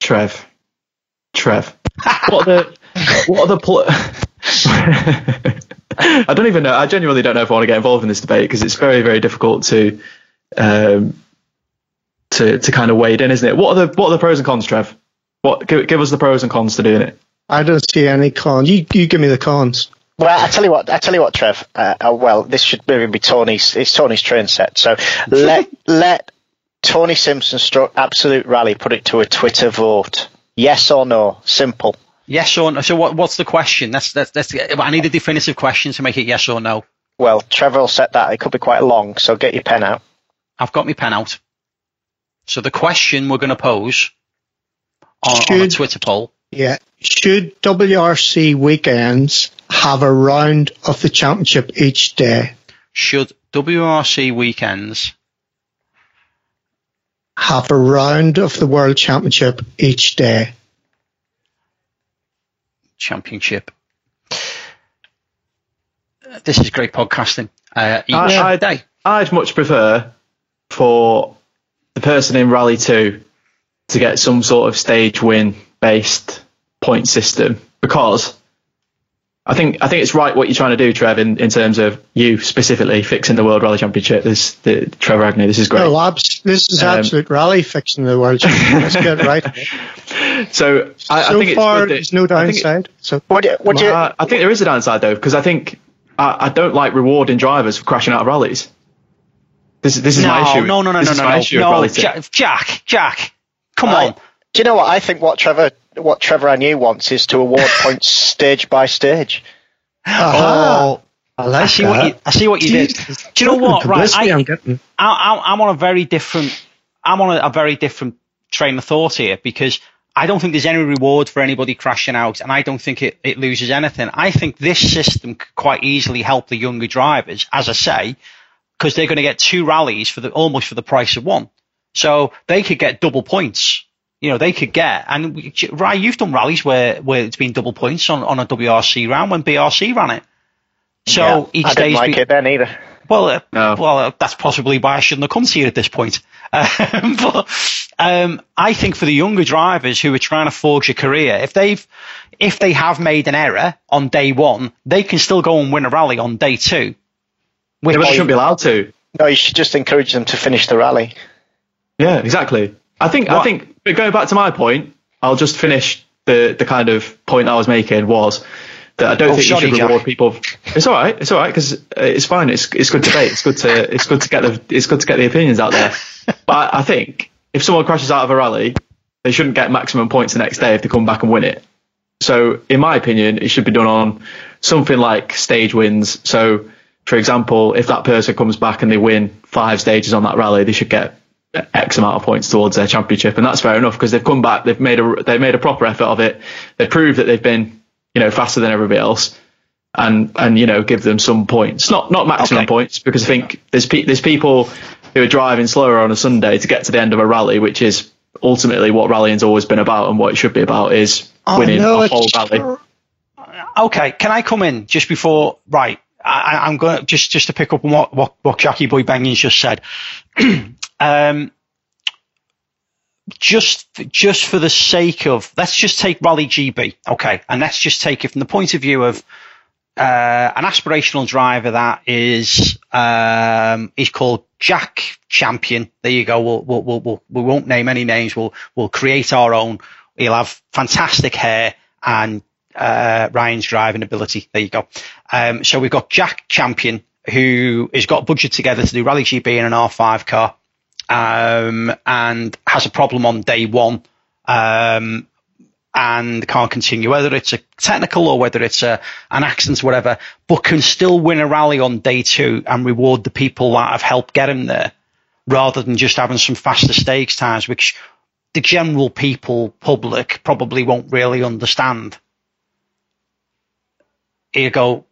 D: Trev, Trev. What are the what are the pl- I don't even know. I genuinely don't know if I want to get involved in this debate because it's very very difficult to um to to kind of wade in, isn't it? What are the what are the pros and cons, Trev? What give, give us the pros and cons to doing it?
C: I don't see any cons. You, you give me the cons.
E: Well, I tell you what. I tell you what, Trev. Uh, uh, well, this should maybe be Tony's. It's Tony's train set. So let let Tony Simpson stroke absolute rally put it to a Twitter vote. Yes or no? Simple.
B: Yes or no? So what, what's the question? That's, that's, that's, I need a definitive question to make it yes or no.
E: Well, Trevor will set that. It could be quite long, so get your pen out.
B: I've got my pen out. So the question we're going to pose on, on a Twitter poll.
C: Yeah. Should WRC weekends have a round of the championship each day?
B: should WRC weekends
C: Have a round of the World Championship each day.
B: championship? This is great podcasting. Uh, each
D: I- I'd-
B: day.
D: I'd much prefer for the person in Rally 2 to get some sort of stage win based point system because I think I think it's right what you're trying to do, Trev, in, in terms of you specifically fixing the World Rally Championship. This the Trevor Agnew, this is great.
C: No, abs- this is
D: Um,
C: absolute rally fixing the World Championship. Let's get right.
D: So I, I
C: so
D: think
C: far,
D: it's that-
C: there's no
D: I it-
C: downside. So
E: Would you, would you,
D: I think there is a downside though, because I think I, I don't like rewarding drivers for crashing out of rallies. This, this is
B: no,
D: my issue.
B: no, no, no,
D: this
B: no, no, no,
D: issue
B: no, Jack, Jack, Jack, come
E: I-
B: on.
E: do you know what? I think what Trevor what Trevor Agnew wants is to award points stage by stage.
C: Aha.
B: Oh,
C: I
B: I
C: like
B: see
C: that.
B: what you, I see what you did. Do you know what?
C: the
B: Right, I,
C: I'm getting.
B: I, I, I'm on a very different. I'm on a, a very different train of thought here because I don't think there's any reward for anybody crashing out, and I don't think it, it loses anything. I think this system could quite easily help the younger drivers, as I say, because they're going to get two rallies for the almost for the price of one. So they could get double points. You know, they could get, and we- right, you've done rallies where, where it's been double points on, on a WRC round when BRC ran it. So
E: Yeah,
B: each
E: I didn't like
B: been-
E: it then either.
B: well, uh,
D: No.
B: well, uh, that's possibly why I shouldn't have come to you at this point. Um, but um, I think for the younger drivers who are trying to forge a career, if they've if they have made an error on day one, they can still go and win a rally on day two. Which,
D: Yeah, but they shouldn't be allowed to.
E: No, you should just encourage them to finish the rally.
D: Yeah, exactly. I think I think but going back to my point, I'll just finish the the kind of point I was making was that I don't
B: Oh,
D: think you should
B: Jack.
D: reward people. It's all right. It's all right because it's fine. It's it's good debate. It's good to it's good to get the it's good to get the opinions out there. But I think if someone crashes out of a rally, they shouldn't get maximum points the next day if they come back and win it. So, in my opinion, it should be done on something like stage wins. So, for example, if that person comes back and they win five stages on that rally, they should get X amount of points towards their championship, and that's fair enough because they've come back, they've made a they've made a proper effort of it. They proved that they've been you know faster than everybody else, and and you know give them some points, not not maximum
B: Okay.
D: points because I think there's pe- there's people who are driving slower on a Sunday to get to the end of a rally, which is ultimately what rallying's always been about and what it should be about is
C: Oh,
D: winning
C: no,
D: a whole rally.
B: okay, can I come in just before? Right, I, I'm going to just just to pick up on what what, what Jackie Boy Bangings just said. um, just just for the sake of let's just take Rally GB, okay, and let's just take it from the point of view of uh, an aspirational driver that is um, is called Jack Champion. There you go. We'll, we'll, we'll, we'll, we won't name any names. We'll we'll create our own. He'll have fantastic hair and uh, Ryan's driving ability. There you go. Um, so we've got Jack Champion who has got budget together to do Rally GB in an R5 car um, and has a problem on day one. Um, and can't continue, whether it's a technical or whether it's a, an accident or whatever, but can still win a rally on day two and reward the people that have helped get him there, rather than just having some faster stakes times, which the general people, public, probably won't really understand. You go.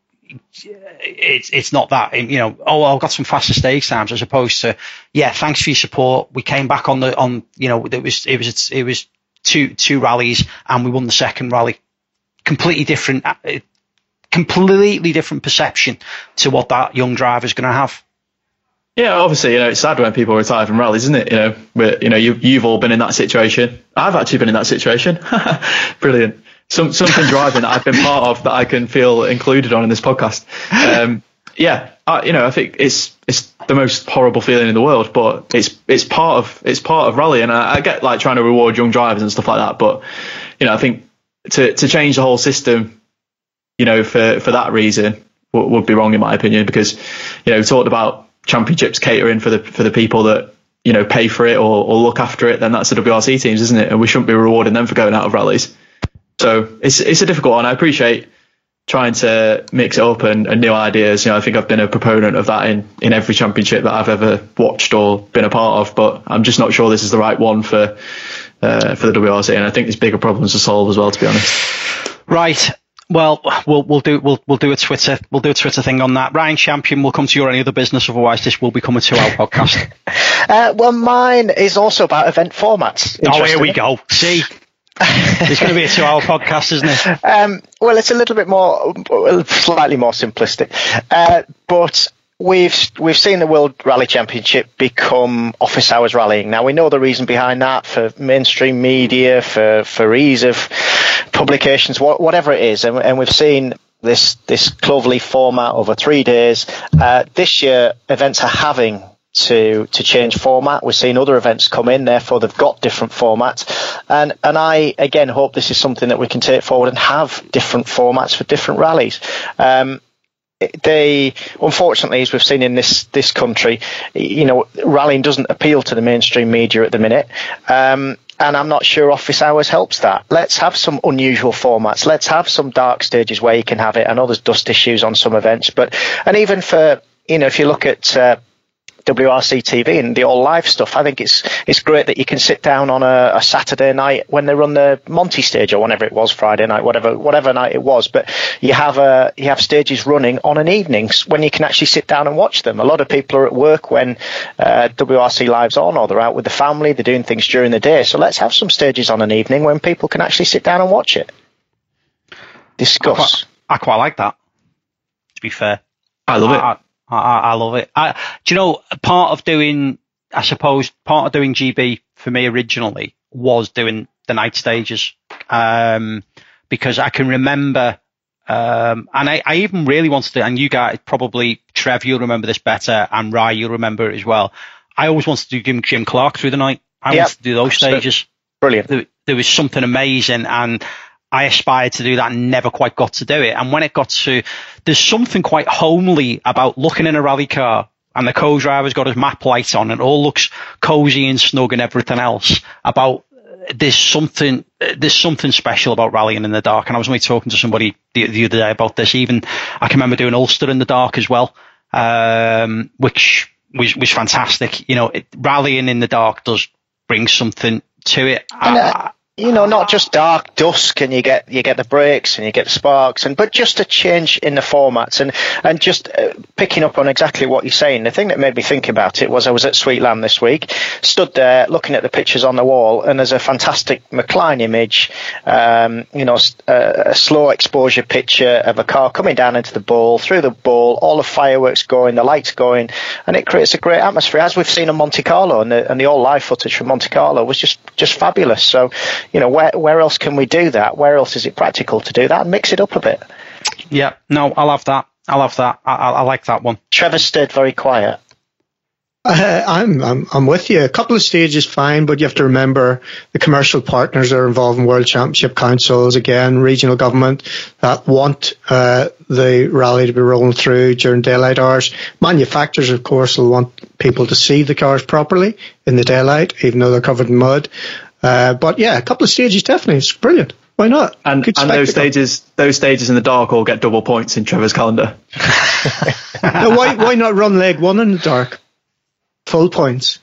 B: It's it's not that you know. Oh, I've got some faster stage times as opposed to yeah. Thanks for your support. We came back on the on you know it was it was it was two two rallies and we won the second rally. Completely different, uh, completely different perception to what that young driver is going to have.
D: Yeah, obviously, you know, it's sad when people retire from rallies, isn't it? You know, but you know, you, you've all been in that situation. I've actually been in that situation. Brilliant. Some, something driving that I've been part of that I can feel included on in this podcast. Um, yeah, I, you know, I think it's it's the most horrible feeling in the world, but it's it's part of it's part of rally, and I, I get like trying to reward young drivers and stuff like that, but you know, I think to to change the whole system, you know, for for that reason would, would be wrong in my opinion, because you know, we talked about championships catering for the for the people that you know pay for it or, or look after it, then that's the WRC teams, isn't it? And we shouldn't be rewarding them for going out of rallies. So it's it's a difficult one. I appreciate trying to mix it up and, and new ideas. You know, I think I've been a proponent of that in, in every championship that I've ever watched or been a part of, but I'm just not sure this is the right one for uh, for the WRC. And I think there's bigger problems to solve as well, to be honest.
B: Right. Well, we'll we'll do we'll we'll do a Twitter we'll do a Twitter thing on that. Ryan Champion, we'll come to your any other business. Otherwise, this will become a two-hour podcast.
E: Uh, well, mine is also about event formats.
B: oh, here we go. See, it's going to be a two-hour podcast, isn't it?
E: Um, well, it's a little bit more, slightly more simplistic, uh, but we've we've seen the World Rally Championship become office hours rallying. Now we know the reason behind that for mainstream media, for for ease of publications, wha- whatever it is, and, and we've seen. This this cloverleaf format over three days. Uh, this year, events are having to to change format. We're seeing other events come in, therefore they've got different formats. And and I again hope this is something that we can take forward and have different formats for different rallies. Um, they unfortunately, as we've seen in this this country, you know, rallying doesn't appeal to the mainstream media at the minute. Um, and I'm not sure office hours helps that. Let's have some unusual formats. Let's have some dark stages where you can have it. I know there's dust issues on some events, but and even for you know, if you look at uh, WRC TV and the all live stuff. I think it's it's great that you can sit down on a, a Saturday night when they run the Monte stage or whenever it was Friday night, whatever whatever night it was. But you have a you have stages running on an evening when you can actually sit down and watch them. A lot of people are at work when uh, WRC live's on, or they're out with the family. They're doing things during the day. So let's have some stages on an evening when people can actually sit down and watch it. Discuss.
B: I quite like that. To be fair,
D: I love it.
B: I, I, I love it. I, do you know part of doing? I suppose part of doing GB for me originally was doing the night stages, um, because I can remember, um, and I, I even really wanted to. And you guys probably Trev, you'll remember this better, and Rye, you'll remember it as well. I always wanted to do Jim, Jim Clark through the night. I
E: Yep.
B: wanted to do those stages
E: Brilliant.
B: there, there was something amazing and I aspired to do that and never quite got to do it. And when it got to, there's something quite homely about looking in a rally car and the co-driver's got his map lights on and it all looks cozy and snug and everything else about there's something there's something special about rallying in the dark. And I was only talking to somebody the, the other day about this. Even I can remember doing Ulster in the dark as well um, which was was fantastic. You know it, rallying in the dark does bring something to it.
E: Uh,
B: I-
E: you know, not just dark dusk and you get you get the brakes and you get the sparks and but just a change in the formats and and just uh, picking up on exactly what you're saying. The thing that made me think about it was I was at Sweet Lamb this week, stood there looking at the pictures on the wall, and there's a fantastic McKlein image, um, you know, s- uh, a slow exposure picture of a car coming down into the bowl, through the bowl, all the fireworks going, the lights going, and it creates a great atmosphere as we've seen in Monte Carlo and the and the all live footage from Monte Carlo was just just fabulous. So, you know, where where else can we do that? Where else is it practical to do that and mix it up a bit?
B: Yeah, no, I'll have that. I'll have that. I, I, I like that one.
E: Trevor stayed very quiet.
C: Uh, I'm, I'm I'm with you. A couple of stages fine, but you have to remember the commercial partners that are involved in World Championship councils, again, regional government that want uh, the rally to be rolling through during daylight hours. Manufacturers, of course, will want people to see the cars properly in the daylight, even though they're covered in mud. Uh, but yeah, a couple of stages definitely. It's brilliant. Why not?
D: And, and those stages, those stages in the dark all get double points in Trevor's calendar.
C: Now, why why not run leg one in the dark? Full points.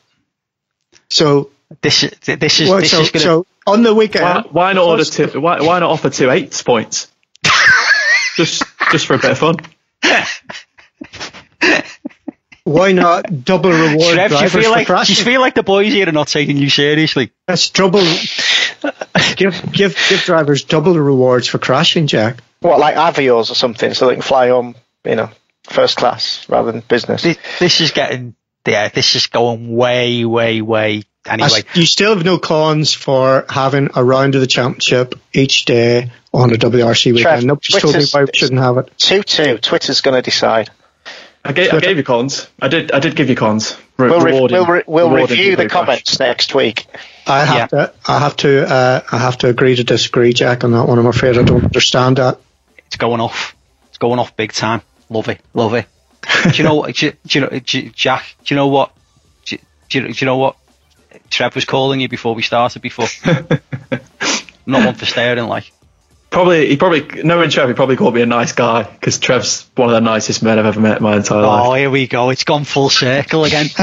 C: So
B: This is this is
C: Well,
B: this
C: so,
B: is gonna.
C: so on the weekend,
D: Why, why not order two? Why, why not offer two eighths points? just just for a bit of fun.
C: Why not double reward
B: Trev, do you
C: drivers
B: feel
C: for
B: like do
C: crashing?
B: you feel like the boys here are not taking you seriously?
C: That's double. give give give drivers double the rewards for crashing, Jack.
E: What, like Avios or something, so they can fly home, you know, first class rather than business.
B: This, this is getting yeah. This is going way way way. Anyway,
C: As- you still have no cons for having a round of the championship each day on a WRC weekend.
E: Trev,
C: Nobody's told me
E: Twitter's-
C: why we shouldn't have it.
E: Two two. Twitter's going to decide.
D: I gave, I gave you cons. I did. I did give you cons. Re-
E: We'll, re- we'll, re- we'll review the
D: who crash.
E: comments next week.
C: I have to. I have to. Uh, I have to agree to disagree, Jack, on that one. I'm afraid I don't understand that.
B: it's going off. It's going off big time. Love it. Love it. do you know? what- Do you, do you know, do Jack? Do you know what? Do you, do do you know what? Trev was calling you before we started. Before, not one for staring like.
D: Probably, he probably knowing Trev, he probably called me a nice guy because Trev's one of the nicest men I've ever met in my entire life.
B: Oh, here we go. It's gone full circle again.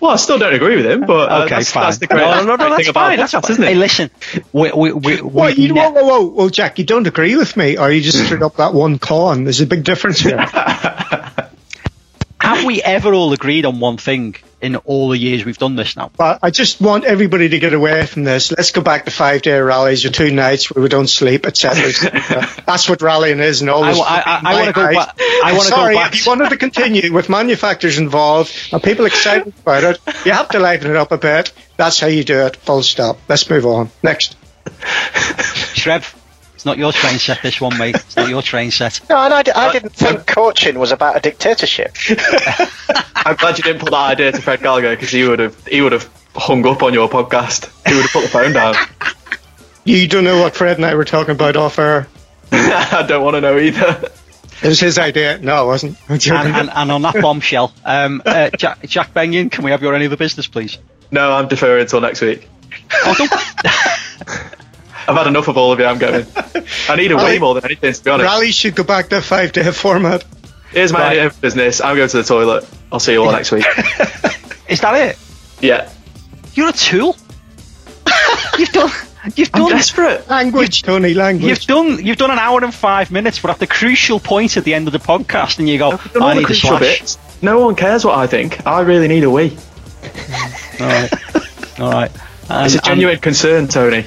D: well, I still don't agree with him, but uh,
B: okay,
D: that's,
B: fine.
D: that's the great,
B: no, no, no, that's
D: thing about
B: fine. That's fine.
D: isn't it?
B: Hey, listen, we, we, we, we
C: you,
B: ne-
C: whoa, whoa, whoa, whoa, Jack, you don't agree with me, or you just screwed up that one con? There's a big difference here.
B: have we ever all agreed on one thing in all the years we've done this now?
C: But I just want everybody to get away from this. Let's go back to five day rallies or two nights where we don't sleep, etc. That's what rallying is, and all
B: I,
C: this.
B: I, I, I want to go back. I want to go
C: Sorry,
B: back.
C: if you wanted to continue with manufacturers involved and people excited about it, you have to liven it up a bit. That's how you do it. Full stop. Let's move on. Next.
B: Trev, it's not your train set. This one, mate. It's not your train set.
E: No, and I, d- I didn't think coaching was about a dictatorship.
D: I'm glad you didn't put that idea to Fred Gallagher because he would have he would have hung up on your podcast. He would have put the phone down.
C: You don't know what Fred and I were talking about off air.
D: I don't want to know either.
C: It was his idea. No, it wasn't.
B: And, and, and on that bombshell, um, uh, Jack, Jack Benyon, can we have your any other business, please?
D: No, I'm deferring until next week.
B: Oh, don't,
D: I've had enough of all of you. I'm going. I need a way more than anything, to be honest.
C: Rally should go back to five day format.
D: Here's my
B: Right.
D: business. I'm going to the toilet. I'll see you all next week.
B: is that it?
D: Yeah.
B: You're a tool. You've done. You've
D: I'm
B: done.
D: desperate.
C: Language, Tony, language.
B: You've done. You've done an hour and five minutes, We're at the crucial point at the end of the podcast, and you go,
D: I've done
B: "I
D: all the
B: need a
D: crucial
B: slash."
D: bits. No one cares what I think. I really need a wee.
B: All right. All right. And,
D: It's a genuine concern, Tony.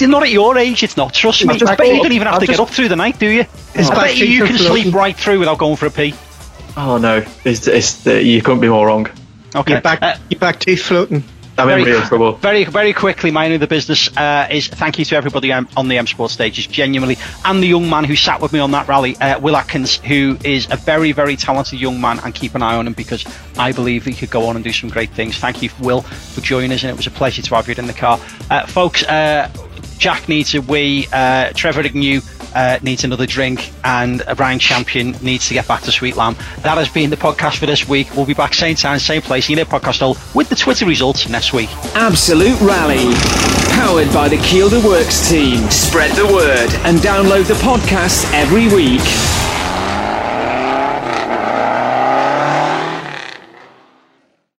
B: And- not at your age, it's not. Trust me.
C: I've just
B: I bet you
C: got-
B: don't even have
D: I've
B: to
D: just-
B: get up through the night, do you?
C: His
B: I bet you, you can
C: floating.
B: sleep right through without going for a pee.
D: Oh no, it's, it's, you couldn't be more wrong.
B: Okay.
C: Your back,
B: Uh,
C: your back teeth floating.
D: I'm in
B: Very-
D: real trouble.
B: Very, very quickly, my other business uh, is thank you to everybody um, on the M Sport stages, genuinely, and the young man who sat with me on that rally, uh, Will Atkins, who is a very, very talented young man, and keep an eye on him because I believe he could go on and do some great things. Thank you, Will, for joining us, and it was a pleasure to have you in the car, uh, folks. Jack needs a wee. Uh, Trevor Agnew uh, needs another drink, and Ryan Champion needs to get back to Sweet Lamb. That has been the podcast for this week. We'll be back same time, same place, in your podcast hole with the Twitter results next week.
A: Absolute Rally. Powered by the Kielder Works team. Spread the word and download the podcast every week.